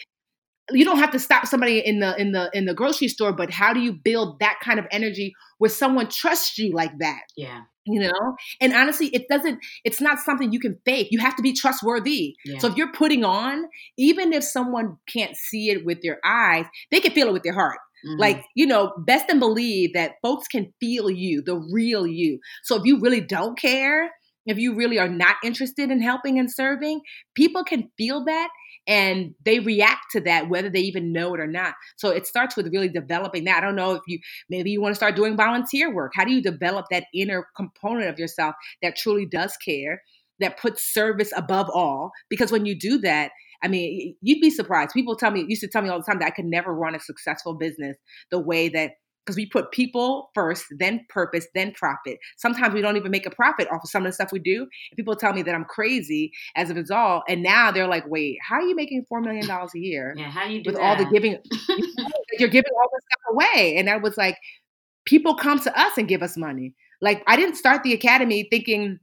you don't have to stop somebody in the in the in the grocery store but how do you build that kind of energy where someone trusts you like that
yeah
you know and honestly it doesn't it's not something you can fake you have to be trustworthy yeah. so if you're putting on even if someone can't see it with their eyes they can feel it with their heart Mm-hmm. Like, you know, best and believe that folks can feel you, the real you. So if you really don't care, if you really are not interested in helping and serving, people can feel that and they react to that whether they even know it or not. So it starts with really developing that. I don't know if you maybe you want to start doing volunteer work. How do you develop that inner component of yourself that truly does care that puts service above all? Because when you do that I mean, you'd be surprised. People tell me, used to tell me all the time that I could never run a successful business the way that because we put people first, then purpose, then profit. Sometimes we don't even make a profit off of some of the stuff we do. And people tell me that I'm crazy as a result. And now they're like, wait, how are you making $4 million a year?
Yeah, how you do
With
that?
all the giving, you're giving all this stuff away. And I was like, people come to us and give us money. Like, I didn't start the academy thinking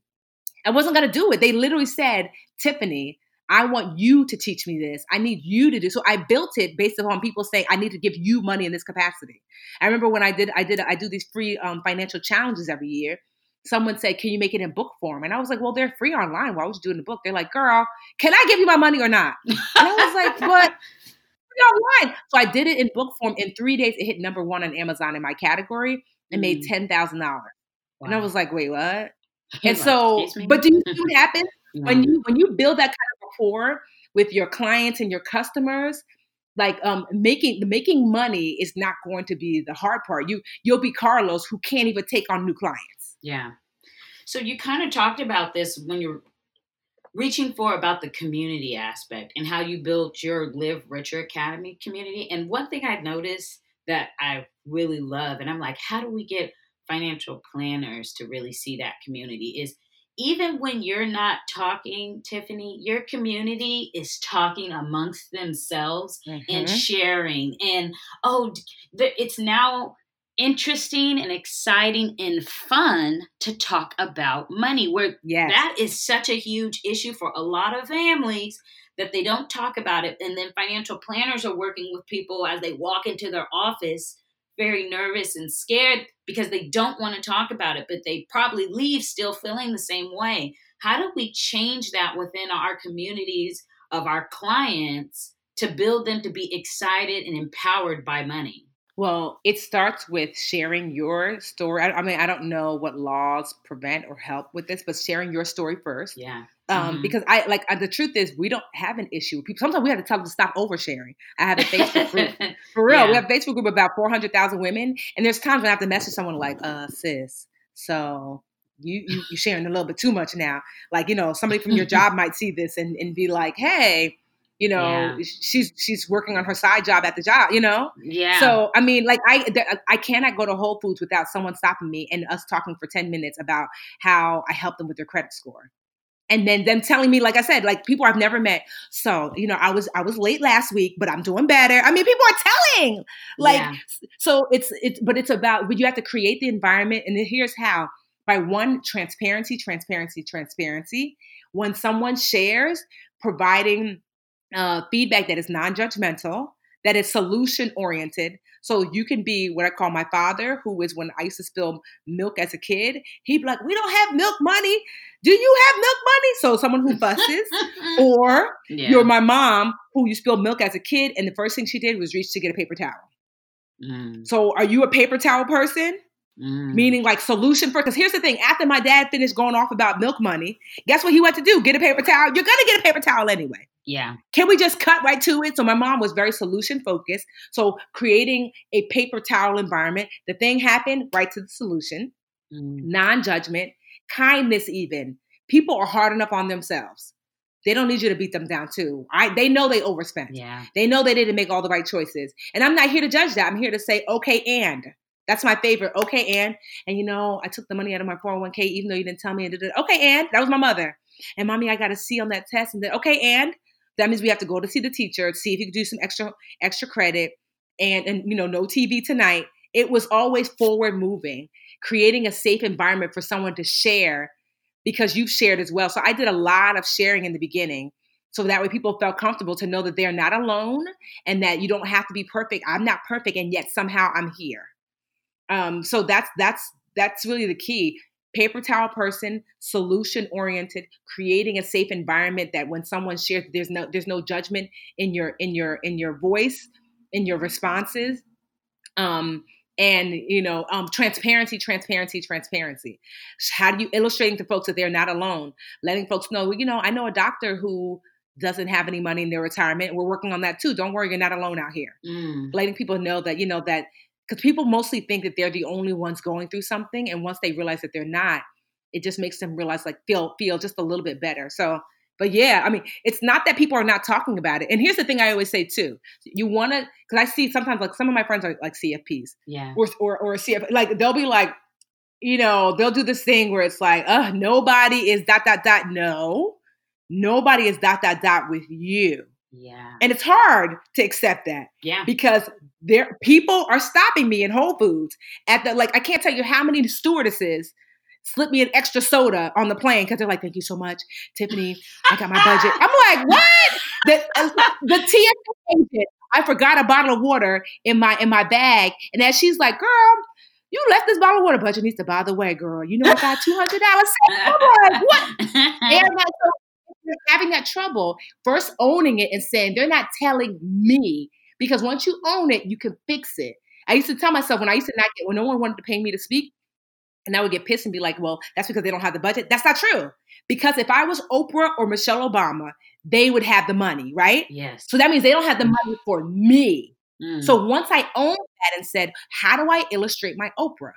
I wasn't going to do it. They literally said, Tiffany, I want you to teach me this. I need you to do. So I built it based upon people saying I need to give you money in this capacity. I remember when I did I did I do these free um, financial challenges every year. Someone said, "Can you make it in book form?" And I was like, "Well, they're free online. Why would you do it in the book?" They're like, "Girl, can I give you my money or not?" And I was like, "But." online. So I did it in book form. In three days, it hit number one on Amazon in my category and mm. made ten thousand dollars. Wow. And I was like, "Wait, what?" And so, but do you see what happens when you when you build that kind of rapport with your clients and your customers like um making making money is not going to be the hard part. You you'll be carlos who can't even take on new clients.
Yeah. So you kind of talked about this when you're reaching for about the community aspect and how you built your live richer academy community and one thing i noticed that i really love and i'm like how do we get financial planners to really see that community? is even when you're not talking, Tiffany, your community is talking amongst themselves mm-hmm. and sharing. And oh, it's now interesting and exciting and fun to talk about money where yes. that is such a huge issue for a lot of families that they don't talk about it and then financial planners are working with people as they walk into their office very nervous and scared because they don't want to talk about it, but they probably leave still feeling the same way. How do we change that within our communities of our clients to build them to be excited and empowered by money?
Well, it starts with sharing your story. I, I, mean, I don't know what laws prevent or help with this, but sharing your story first.
Yeah.
Um, mm-hmm. Because I like uh, the truth is we don't have an issue. People sometimes we have to tell them to stop oversharing. I have a Facebook group for real. Yeah. We have a Facebook group about four hundred thousand women, and there's times when I have to message someone like, "Uh, sis, so you, you you're sharing a little bit too much now." Like you know, somebody from your job might see this and and be like, "Hey." You know yeah. she's she's working on her side job at the job you know?
Yeah.
So i mean like i uh, i cannot go to whole foods without someone stopping me and us talking for 10 minutes about how i help them with their credit score. And then them telling me like i said like people i've never met. So you know i was i was late last week but i'm doing better. I mean people are telling like yeah. so it's it's but it's about but you have to create the environment. And here's how. By one transparency transparency transparency. When someone shares providing uh, feedback that is non-judgmental, that is solution oriented. So you can be what I call my father, who is when I used to spill milk as a kid. He'd be like, "We don't have milk money. Do you have milk money?" So someone who fusses, or yeah. you're my mom, who you spilled milk as a kid, and the first thing she did was reach to get a paper towel. Mm. So are you a paper towel person? Mm. Meaning like solution first. Because here's the thing: after my dad finished going off about milk money, guess what he went to do? Get a paper towel. You're gonna get a paper towel anyway.
Yeah.
Can we just cut right to it? So my mom was very solution focused. So creating a paper towel environment. The thing happened, right to the solution. Mm. Non-judgment, kindness. Even people are hard enough on themselves. They don't need you to beat them down too. I they know they overspent.
Yeah.
They know they didn't make all the right choices. And I'm not here to judge that. I'm here to say, okay, and that's my favorite. Okay, and and you know, I took the money out of my 401k even though you didn't tell me. And did it. Okay, and that was my mother. And mommy, I got a C on that test. And then okay, and that means we have to go to see the teacher, see if you can do some extra extra credit, and and you know, no TV tonight. It was always forward moving, creating a safe environment for someone to share because you've shared as well. So I did a lot of sharing in the beginning. So that way people felt comfortable to know that they're not alone and that you don't have to be perfect. I'm not perfect and yet somehow I'm here. Um, so that's that's that's really the key. Paper towel person, solution oriented, creating a safe environment that when someone shares, there's no there's no judgment in your in your in your voice, in your responses. Um, and you know um, transparency transparency transparency how do you illustrating to folks that they're not alone letting folks know you know i know a doctor who doesn't have any money in their retirement we're working on that too don't worry you're not alone out here mm. letting people know that you know that because people mostly think that they're the only ones going through something and once they realize that they're not it just makes them realize like feel feel just a little bit better. So but yeah i mean it's not that people are not talking about it. And here's the thing i always say too you want to because i see sometimes like some of my friends are like cfps
yeah.
or or, or cf like they'll be like you know they'll do this thing where it's like uh nobody is dot dot dot no. Nobody is dot dot dot with you
yeah.
And it's hard to accept that.
Yeah.
Because there people are stopping me in Whole Foods at the like I can't tell you how many stewardesses slip me an extra soda on the plane because they're like, "Thank you so much, Tiffany. I got my budget." I'm like, "What?" The, uh, the TSA agent. I forgot a bottle of water in my in my bag, and as she's like, "Girl, you left this bottle of water, but you need to. By the way, girl, you know I got two hundred dollars. I'm like, what? and so you're having that trouble, first owning it and saying, they're not telling me. Because once you own it, you can fix it. I used to tell myself when I used to not get, when no one wanted to pay me to speak, and I would get pissed and be like, well, that's because they don't have the budget. That's not true. Because if I was Oprah or Michelle Obama, they would have the money, right?
Yes.
So that means they don't have the money for me. Mm. So once I owned that and said, how do I illustrate my Oprah?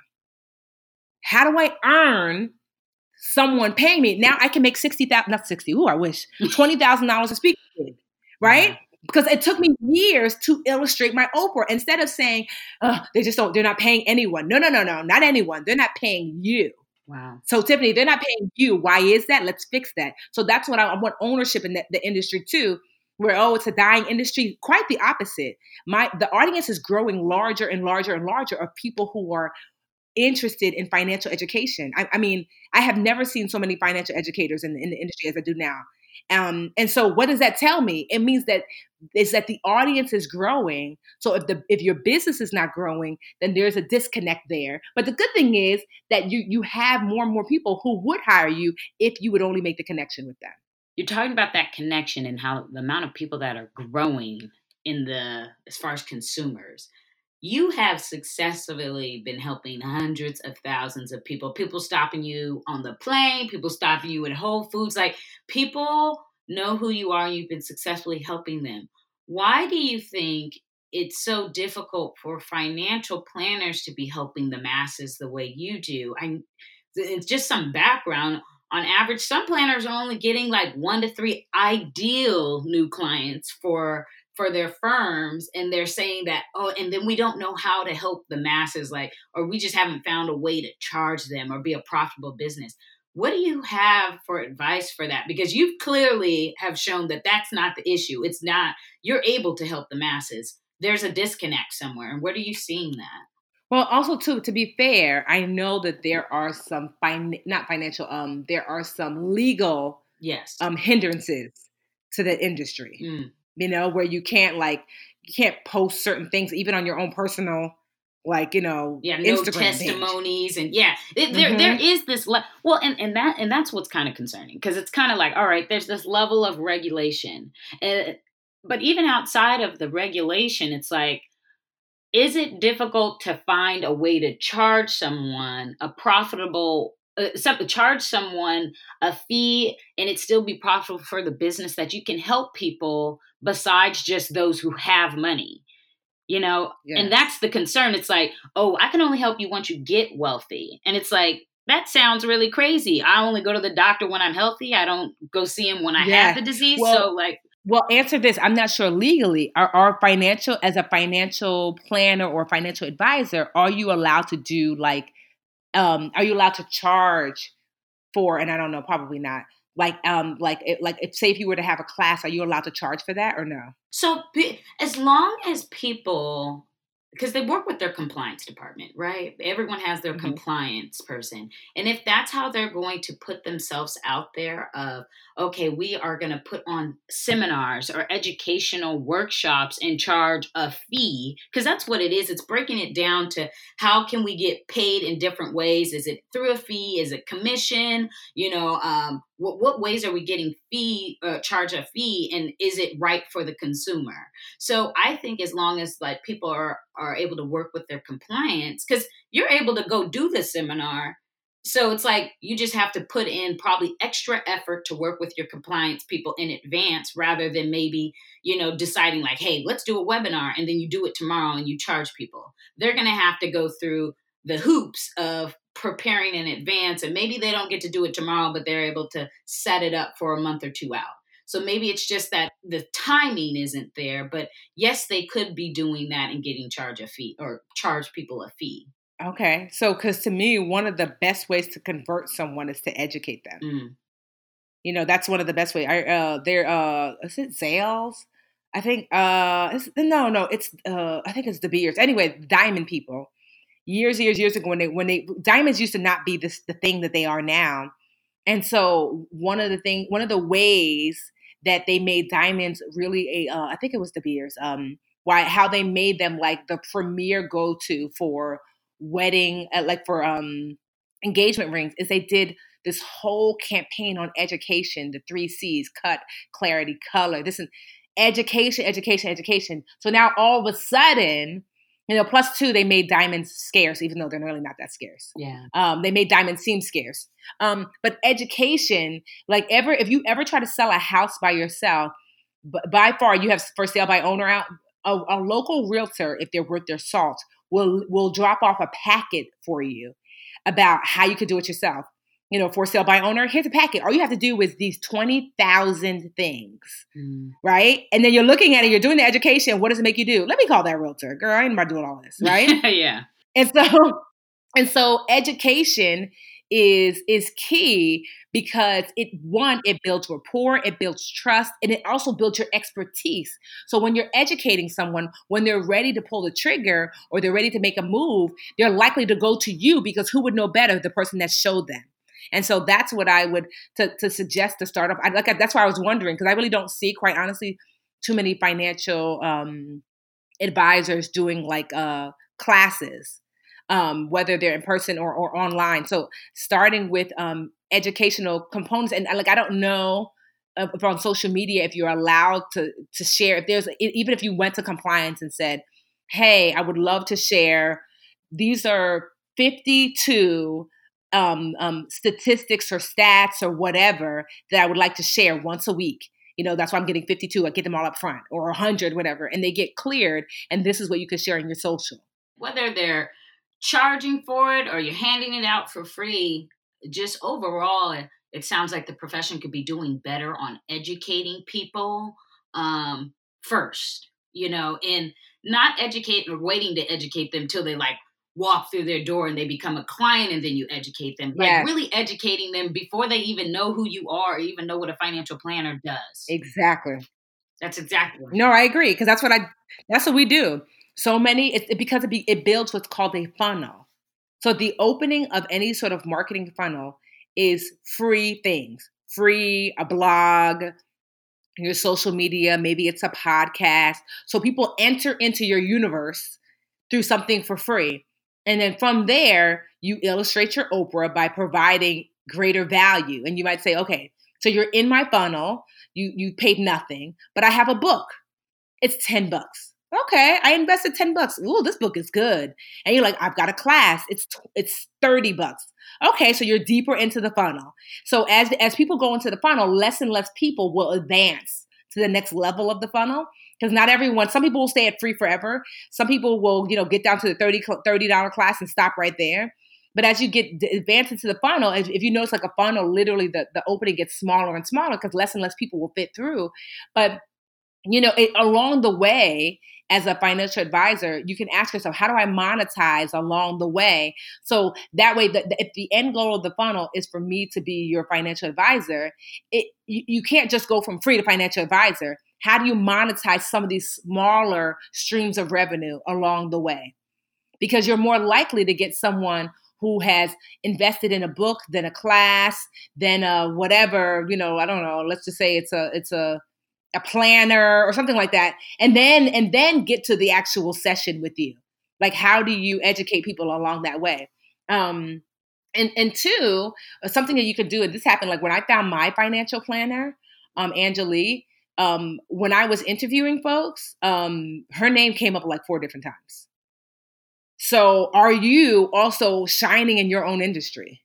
How do I earn someone paying me. Now I can make sixty thousand, not sixty. Ooh, I wish twenty thousand dollars a speaker right? Mm-hmm. Because it took me years to illustrate my Oprah. Instead of saying, oh, they just don't, they're not paying anyone. No, no, no, no, not anyone. They're not paying you.
Wow.
So Tiffany, they're not paying you. Why is that? Let's fix that. So that's what I, I want ownership in the, the industry too. Where oh, it's a dying industry. Quite the opposite. My the audience is growing larger and larger and larger of people who are interested in financial education. I, I, mean, I have never seen so many financial educators in, in the industry as I do now. Um, and so, what does that tell me? It means that is that the audience is growing. So if the if your business is not growing, then there's a disconnect there. But the good thing is that you you have more and more people who would hire you if you would only make the connection with them.
You're talking about that connection and how the amount of people that are growing in the as far as consumers you have successfully been helping hundreds of thousands of people. People stopping you on the plane, people stopping you at Whole Foods. Like people know who you are, you've been successfully helping them. Why do you think it's so difficult for financial planners to be helping the masses the way you do? I it's just some background. On average, some planners are only getting like one to three ideal new clients for for their firms and they're saying that oh and then we don't know how to help the masses like or we just haven't found a way to charge them or be a profitable business. What do you have for advice for that? Because you clearly have shown that that's not the issue. It's not you're able to help the masses. There's a disconnect somewhere and where are you seeing that?
Well also too to be fair i know that there are some fin- not financial um there are some legal
yes.
um hindrances to the industry. Mm you know, where you can't like you can't post certain things even on your own personal like you know
yeah no Instagram testimonies page. and yeah it, there mm-hmm. there is this le- well and and that and that's what's kind of concerning because it's kind of like all right there's this level of regulation uh, but even outside of the regulation it's like is it difficult to find a way to charge someone a profitable uh, some, charge someone a fee and it still be profitable for the business that you can help people besides just those who have money you know? And that's the concern. It's like oh i can only help you once you get wealthy. And it's like that sounds really crazy. I only go to the doctor when i'm healthy. I don't go see him when i yeah. have the disease. Well, so like
well, answer this. I'm not sure legally. Are, are financial as a financial planner or financial advisor, are you allowed to do like um are you allowed to charge for and I don't know, probably not. Like um like it, like if say if you were to have a class, are you allowed to charge for that or no?
So as long as people because they work with their compliance department, right? Everyone has their mm-hmm. compliance person. And if that's how they're going to put themselves out there of, okay, we are going to put on seminars or educational workshops and charge a fee, because that's what it is. It's breaking it down to how can we get paid in different ways? Is it through a fee? Is it commission? You know, um, what, what ways are we getting fee uh, charge a fee and is it right for the consumer? So i think as long as like people are are able to work with their compliance because you're able to go do the seminar so it's like you just have to put in probably extra effort to work with your compliance people in advance rather than maybe you know deciding like hey let's do a webinar and then you do it tomorrow and you charge people. They're going to have to go through the hoops of preparing in advance and maybe they don't get to do it tomorrow but they're able to set it up for a month or two out so maybe it's just that the timing isn't there but yes they could be doing that and getting charge a fee or charge people a fee
okay so because to me one of the best ways to convert someone is to educate them mm. you know that's one of the best ways i uh they're uh is it Zales? I think uh no no it's uh I think it's De Beers. Anyway, diamond people years, years, years ago when they when they diamonds used to not be this the thing that they are now. And so one of the thing, one of the ways that they made diamonds really a, uh, I think it was De Beers, um, why how they made them like the premier go to for wedding, uh, like for um engagement rings, is they did this whole campaign on education, the three C's: cut, clarity, color. This is education, education, education. So now all of a sudden you know, plus two, they made diamonds scarce, even though they're really not that scarce.
Yeah.
Um, they made diamonds seem scarce. Um, but education, like ever, if you ever try to sell a house by yourself, by far you have for sale by owner out. A, a local realtor, if they're worth their salt, will will drop off a packet for you about how you could do it yourself you know, for sale by owner, here's a packet. All you have to do is these 20,000 things, mm. right? And then you're looking at it, you're doing the education. What does it make you do? Let me call that realtor. Girl, I ain't about doing all this, right?
yeah.
And so, and so education is is key because it one it builds rapport it builds trust and it also builds your expertise so when you're educating someone when they're ready to pull the trigger or they're ready to make a move they're likely to go to you because who would know better the person that showed them and so that's what I would to, to suggest to start off. I, like that's why I was wondering because I really don't see, quite honestly, too many financial um, advisors doing like uh, classes, um, whether they're in person or, or online. So starting with um, educational components, and like I don't know if on social media if you're allowed to to share if there's even if you went to compliance and said, "Hey, I would love to share." These are 52 um, um, statistics or stats or whatever that I would like to share once a week. You know, that's why I'm getting 52. I get them all up front or 100, whatever, and they get cleared. And this is what you can share in your social.
Whether they're charging for it or you're handing it out for free, just overall, it, sounds like the profession could be doing better on educating people um, first, you know, and not educating or waiting to educate them till they like walk through their door and they become a client and then you educate them. Like really educating them before they even know who you are or even know what a financial planner does.
Exactly.
That's exactly.
No, I agree because that's what I that's what we do. So many it, it because it, be, it builds what's called a funnel. So the opening of any sort of marketing funnel is free things. Free a blog, your social media, maybe it's a podcast. So people enter into your universe through something for free. And then from there, you illustrate your Oprah by providing greater value. And you might say, okay, so you're in my funnel, you you paid nothing, but I have a book. It's 10 bucks. Okay, I invested 10 bucks. Ooh, this book is good. And you're like, I've got a class. It's it's 30 bucks. Okay, so you're deeper into the funnel. So as as people go into the funnel, less and less people will advance to the next level of the funnel because not everyone some people will stay at free forever some people will you know get down to the 30 $30 class and stop right there but as you get advanced into the funnel if, if you notice like a funnel literally the, the opening gets smaller and smaller because less and less people will fit through but you know it, along the way as a financial advisor, you can ask yourself, how do I monetize along the way? So that way, the, the, if the end goal of the funnel is for me to be your financial advisor, it, you, you can't just go from free to financial advisor. How do you monetize some of these smaller streams of revenue along the way? Because you're more likely to get someone who has invested in a book than a class than a whatever you know i don't know let's just say it's a it's a a planner or something like that and then and then get to the actual session with you like how do you educate people along that way um and and two something that you could do and this happened like when i found my financial planner um angelique um when i was interviewing folks um her name came up like four different times. So are you also shining in your own industry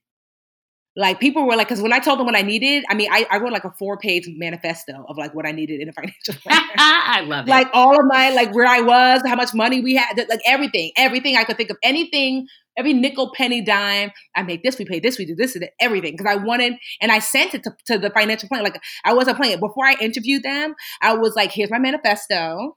like people were like, because when I told them what I needed, I mean, I, I wrote like a four page manifesto of like what I needed in a financial plan.
I love it.
Like all of my, like where I was, how much money we had, like everything, everything I could think of, anything, every nickel, penny, dime. I make this, we pay this, we do this, and everything. Because I wanted, and I sent it to, to the financial plan. Like I wasn't playing it. Before I interviewed them, I was like, here's my manifesto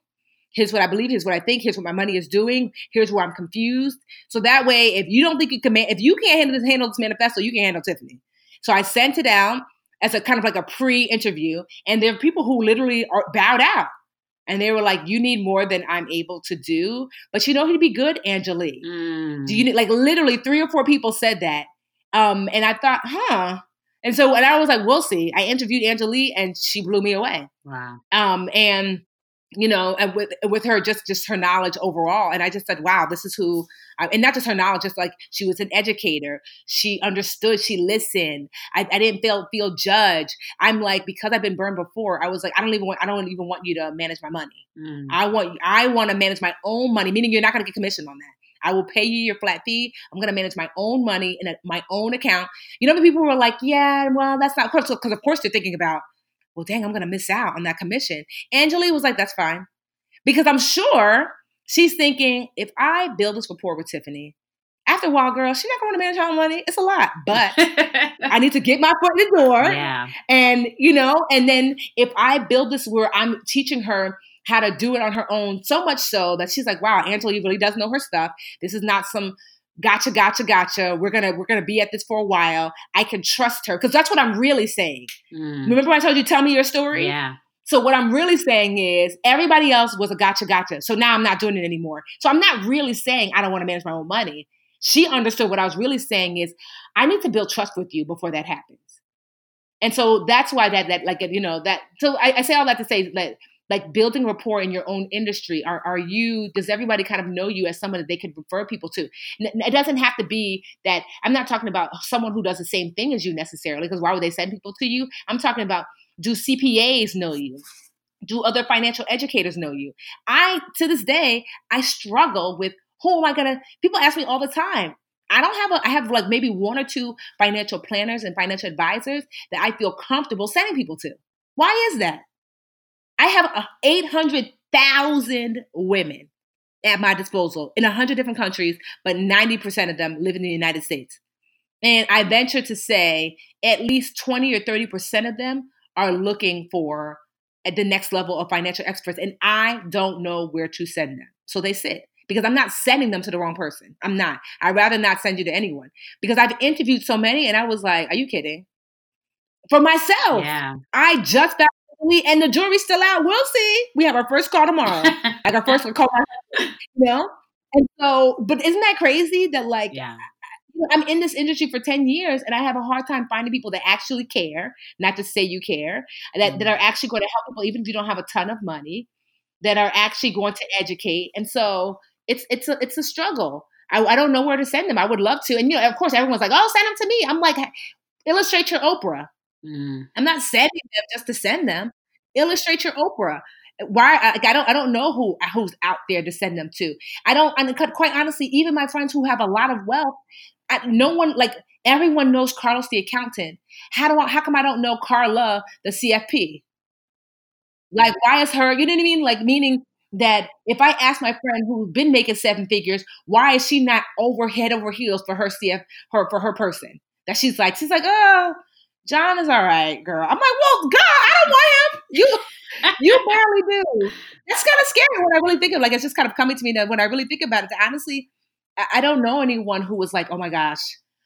here's what I believe, here's what I think, here's what my money is doing, here's where I'm confused. So that way, if you don't think you can, if you can't handle this, handle this manifesto, you can handle Tiffany. So I sent it out as a kind of like a pre-interview, and there are people who literally are bowed out. And they were like, "You need more than I'm able to do, but you know who'd be good, Angelique. Mm. Do you need like literally three or four people said that, um, and I thought, huh, and so, and I was like, we'll see. I interviewed Angelique and she blew me away.
Wow.
Um, and you know, and with with her just just her knowledge overall. And I just said, wow, this is who, I, and not just her knowledge, just like she was an educator. She understood. She listened. I, I didn't feel feel judged. I'm like because I've been burned before. I was like, I don't even want. I don't even want you to manage my money. Mm. I want I want to manage my own money. Meaning you're not going to get commission on that. I will pay you your flat fee. I'm going to manage my own money in a, my own account. You know, the people were like, yeah, well, that's not because of course they're thinking about well, dang, I'm going to miss out on that commission. Angelique was like, that's fine. Because I'm sure she's thinking, if I build this rapport with Tiffany, after a while, girl, she's not going to manage her own money. It's a lot, but I need to get my foot in the door.
Yeah.
And, you know, and then if I build this where I'm teaching her how to do it on her own, so much so that she's like, wow, Angela really does know her stuff. This is not some gotcha, gotcha, gotcha. We're gonna we're gonna be at this for a while. I can trust her because that's what I'm really saying. Mm. Remember I told you, tell me your story.
Yeah.
So what I'm really saying is everybody else was a gotcha, gotcha. So now I'm not doing it anymore. So I'm not really saying I don't want to manage my own money. She understood what I was really saying is I need to build trust with you before that happens. And so that's why that that like you know that so I, I say all that to say that like building rapport in your own industry are, are you does everybody kind of know you as someone that they could refer people to? It doesn't have to be that i'm not talking about someone who does the same thing as you necessarily because why would they send people to you? I'm talking about do cpas know you? Do other financial educators know you? I to this day i struggle with who am i gonna people ask me all the time. I don't have a, I have like maybe one or two financial planners and financial advisors that I feel comfortable sending people to. Why is that? I have 800,000 women at my disposal in 100 different countries, but 90% of them live in the United States. And I venture to say at least 20 or 30% of them are looking for at the next level of financial experts. And I don't know where to send them. So they sit because I'm not sending them to the wrong person. I'm not. I'd rather not send you to anyone because I've interviewed so many and I was like, are you kidding? For myself,
yeah.
I just found we and the jury's still out. We'll see. We have our first call tomorrow. like our first call, you know. And so, but isn't that crazy that like
yeah.
I'm in this industry for 10 years and I have a hard time finding people that actually care, not to say you care, that, mm that are actually going to help people, even if you don't have a ton of money, that are actually going to educate. And so it's it's a it's a struggle. I, I don't know where to send them. I would love to. And you know, of course, everyone's like, oh, send them to me. I'm like, illustrate your Oprah. Mm. I'm not sending them just to send them. Illustrate your Oprah. why I, I don't I don't know who who's out there to send them to. I don't and quite honestly, even my friends who have a lot of wealth, I, no one like everyone knows Carlos the accountant. How do I how come I don't know Carla the CFP? Like why is her, you know what I mean? Like meaning that if I ask my friend who's been making seven figures, why is she not over head over heels for her CF her for her person? That she's like, she's like, oh, John is all right, girl. I'm like, well, God, I don't want him. You you barely do. That's kind of scary when I really think of like it's just kind of coming to me that when I really think about it, honestly, I, don't know anyone who was like, oh my gosh,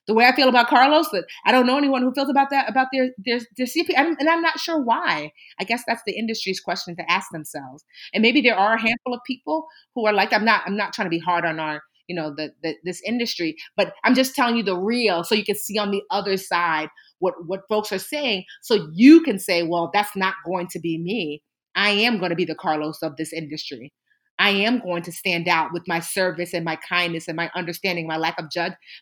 the way I feel about Carlos, that I don't know anyone who feels about that about their their their CP, and I'm not sure why. I guess that's the industry's question to ask themselves. And maybe there are a handful of people who are like, I'm not I'm not trying to be hard on our you know the, the this industry, but I'm just telling you the real, so you can see on the other side what what folks are saying, so you can say, well, that's not going to be me. I am going to be the Carlos of this industry. I am going to stand out with my service and my kindness and my understanding, my lack of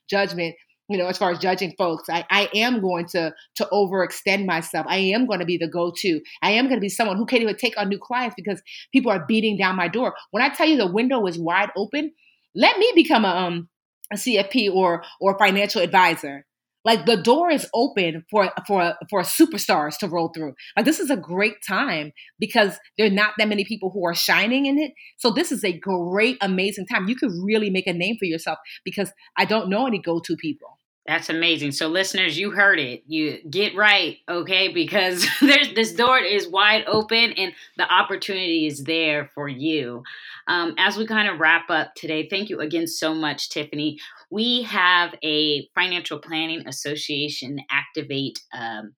judgment you know, as far as judging folks, I, I am going to to overextend myself. I am going to be the go-to. I am going to be someone who can't even take on new clients because people are beating down my door. When I tell you the window is wide open, let me become a um a CFP or or financial advisor. Like the door is open for for for superstars to roll through. Like this is a great time because there're not that many people who are shining in it. So this is a great, amazing time. You could really make a name for yourself because I don't know any go-to people.
That's amazing. So, listeners, you heard it. You get right, okay? Because there's this door is wide open and the opportunity is there for you. Um, as we kind of wrap up today, thank you again so much, Tiffany. We have a Financial Planning Association Activate um,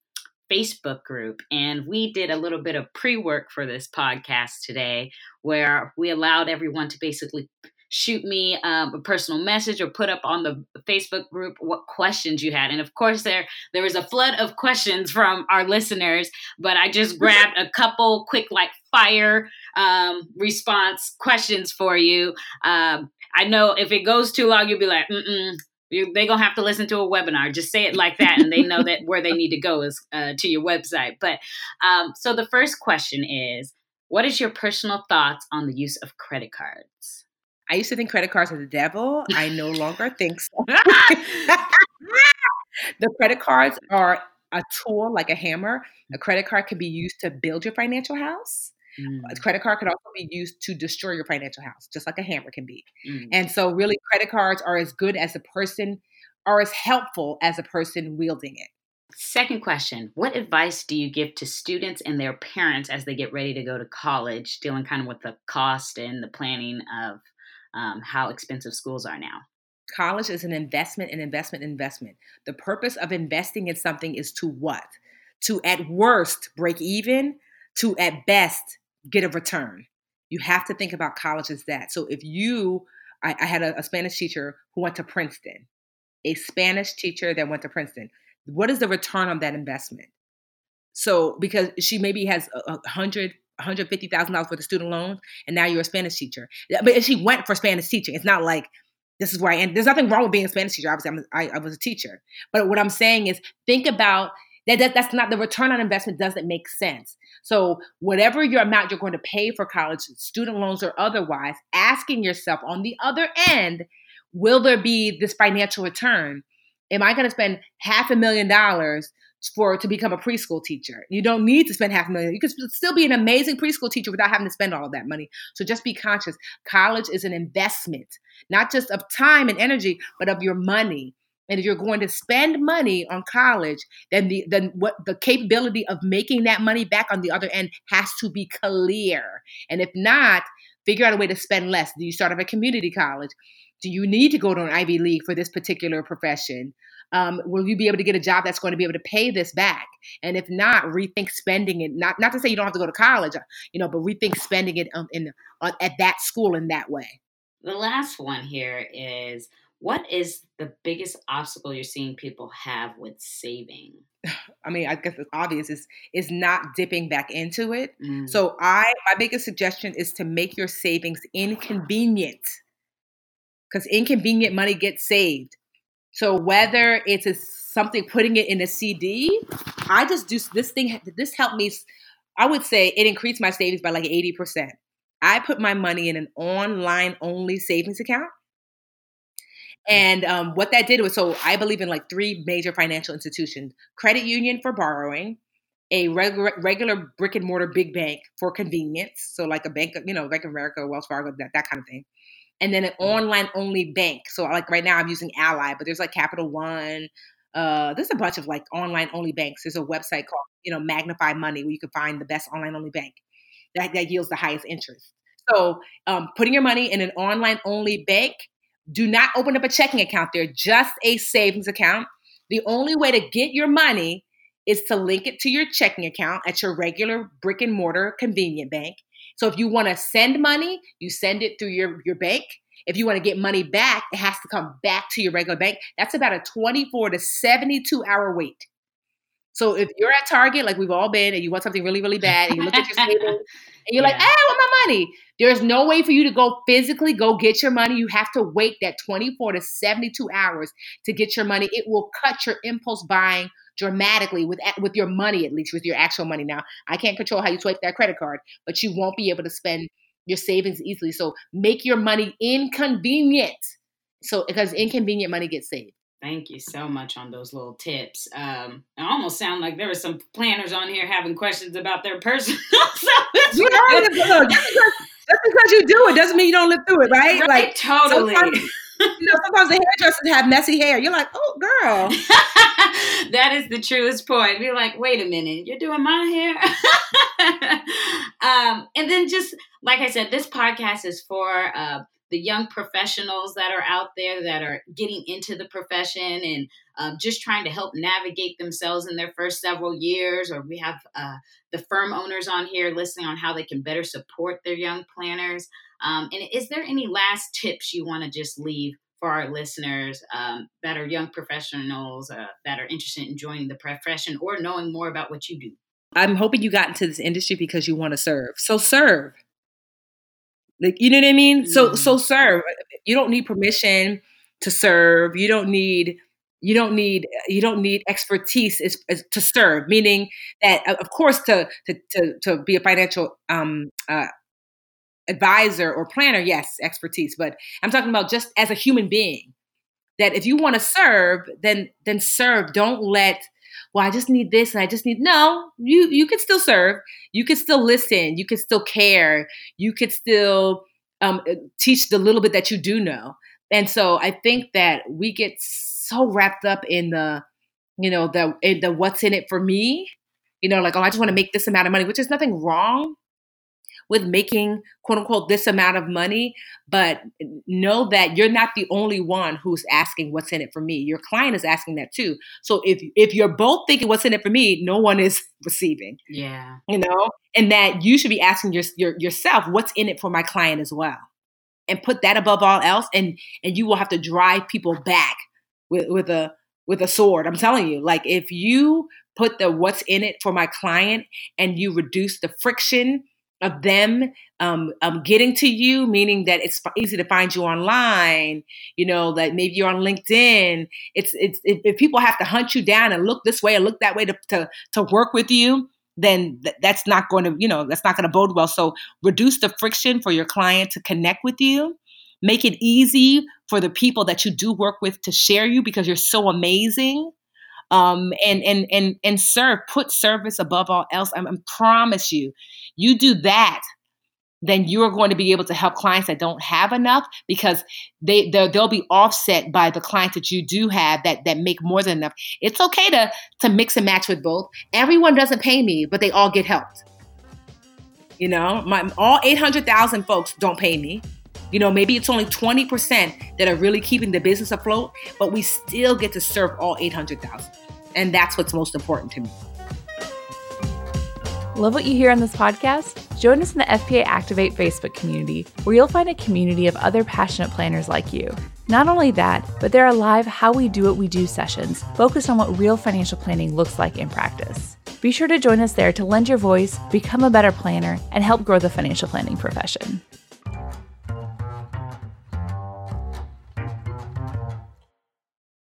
Facebook group, and we did a little bit of pre work for this podcast today where we allowed everyone to basically shoot me um, a personal message or put up on the Facebook group what questions you had. And of course, there there was a flood of questions from our listeners, but I just grabbed a couple quick like fire um, response questions for you. Um, I know if it goes too long, you'll be like, mm mm. they're gonna have to listen to a webinar. Just say it like that, and they know that where they need to go is uh, to your website. But um, so the first question is, what is your personal thoughts on the use of credit cards?
I used to think credit cards are the devil. I no longer think so. the credit cards are a tool like a hammer. A credit card can be used to build your financial house. Mm. A credit card can also be used to destroy your financial house, just like a hammer can be. Mm. And so, really, credit cards are as good as the person, are as helpful as a person wielding it.
Second question What advice do you give to students and their parents as they get ready to go to college, dealing kind of with the cost and the planning of um, how expensive schools are now.
College is an investment, an investment, investment. The purpose of investing in something is to what? To at worst break even, to at best get a return. You have to think about college as that. So if you, I, I had a, a Spanish teacher who went to Princeton, a Spanish teacher that went to Princeton. What is the return on that investment? So because she maybe has a, a hundred $150,000 worth of student loans, and now you're a Spanish teacher. But she went for Spanish teaching. It's not like this is where I end. There's nothing wrong with being a Spanish teacher. Obviously, I'm, I, I was a teacher. But what I'm saying is think about that, that that's not the return on investment doesn't make sense. So whatever your amount you're going to pay for college, student loans or otherwise, asking yourself on the other end, will there be this financial return? Am I going to spend half a million dollars for to become a preschool teacher. You don't need to spend half a million. You can still be an amazing preschool teacher without having to spend all of that money. So just be conscious. College is an investment, not just of time and energy, but of your money. And if you're going to spend money on college, then the then what the capability of making that money back on the other end has to be clear. And if not, figure out a way to spend less. Do you start at a community college? Do you need to go to an Ivy League for this particular profession? Um, will you be able to get a job that's going to be able to pay this back? And if not, rethink spending it. Not not to say you don't have to go to college, uh, you know, but rethink spending it um, in uh, at that school in that way.
The last one here is what is the biggest obstacle you're seeing people have with saving?
I mean, I guess it's obvious is is not dipping back into it. Mm. So I my biggest suggestion is to make your savings inconvenient. Because inconvenient money gets saved. So whether it's a, something putting it in a CD, I just do this thing. This helped me. I would say it increased my savings by like 80%. I put my money in an online only savings account. And um, what that did was so I believe in like three major financial institutions credit union for borrowing, a regular, regular brick and mortar big bank for convenience. So, like a bank, you know, Bank of America, Wells Fargo, that, that kind of thing. And then an online only bank. So, like right now, I'm using Ally, but there's like Capital One. Uh, there's a bunch of like online only banks. There's a website called, you know, Magnify Money where you can find the best online only bank that, that yields the highest interest. So, um, putting your money in an online only bank, do not open up a checking account there, just a savings account. The only way to get your money is to link it to your checking account at your regular brick and mortar convenient bank. So if you want to send money, you send it through your, your bank. If you want to get money back, it has to come back to your regular bank. That's about a 24 to 72 hour wait. So if you're at Target, like we've all been, and you want something really, really bad, and you look at your table and you're yeah. like, hey, I want my money. There's no way for you to go physically go get your money. You have to wait that 24 to 72 hours to get your money. It will cut your impulse buying dramatically with with your money at least with your actual money now i can't control how you swipe that credit card but you won't be able to spend your savings easily so make your money inconvenient so because inconvenient money gets saved
Thank you so much on those little tips. Um, it almost sound like there were some planners on here having questions about their personal. so
you know, just, because, just because you do it doesn't mean you don't live through it, right?
right like totally.
You know, sometimes the hairdressers have messy hair. You're like, oh, girl.
that is the truest point. You're like, wait a minute, you're doing my hair. um, and then just like I said, this podcast is for uh, the young professionals that are out there that are getting into the profession and um, just trying to help navigate themselves in their first several years. Or we have uh, the firm owners on here listening on how they can better support their young planners. Um, and is there any last tips you want to just leave for our listeners um, that are young professionals uh, that are interested in joining the profession or knowing more about what you do?
I'm hoping you got into this industry because you want to serve. So serve. Like you know what I mean? Mm-hmm. So so serve. You don't need permission to serve. You don't need you don't need you don't need expertise is, is to serve meaning that of course to to to, to be a financial um, uh, advisor or planner, yes, expertise, but I'm talking about just as a human being. That if you want to serve, then then serve. Don't let well, I just need this and I just need no, you you can still serve. You can still listen, you can still care, you could still um, teach the little bit that you do know. And so I think that we get so wrapped up in the, you know, the the what's in it for me, you know, like, oh, I just want to make this amount of money, which is nothing wrong with making quote unquote this amount of money, but know that you're not the only one who's asking what's in it for me. Your client is asking that too. So if if you're both thinking what's in it for me, no one is receiving.
Yeah.
You know, and that you should be asking your, your yourself what's in it for my client as well. And put that above all else and and you will have to drive people back with with a with a sword. I'm telling you, like if you put the what's in it for my client and you reduce the friction of them um, um, getting to you, meaning that it's easy to find you online. You know that maybe you're on LinkedIn. It's it's if, if people have to hunt you down and look this way and look that way to to, to work with you, then th- that's not going to you know that's not going to bode well. So reduce the friction for your client to connect with you. Make it easy for the people that you do work with to share you because you're so amazing um, and and and and serve. Put service above all else. I, I promise you, you do that, then you are going to be able to help clients that don't have enough because they they'll be offset by the clients that you do have that that make more than enough. It's okay to to mix and match with both. Everyone doesn't pay me, but they all get helped. You know, my all eight hundred thousand folks don't pay me. You know, maybe it's only 20% that are really keeping the business afloat, but we still get to serve all 800,000. And that's what's most important to me.
Love what you hear on this podcast? Join us in the FPA Activate Facebook community, where you'll find a community of other passionate planners like you. Not only that, but there are live How We Do What We Do sessions focused on what real financial planning looks like in practice. Be sure to join us there to lend your voice, become a better planner, and help grow the financial planning profession.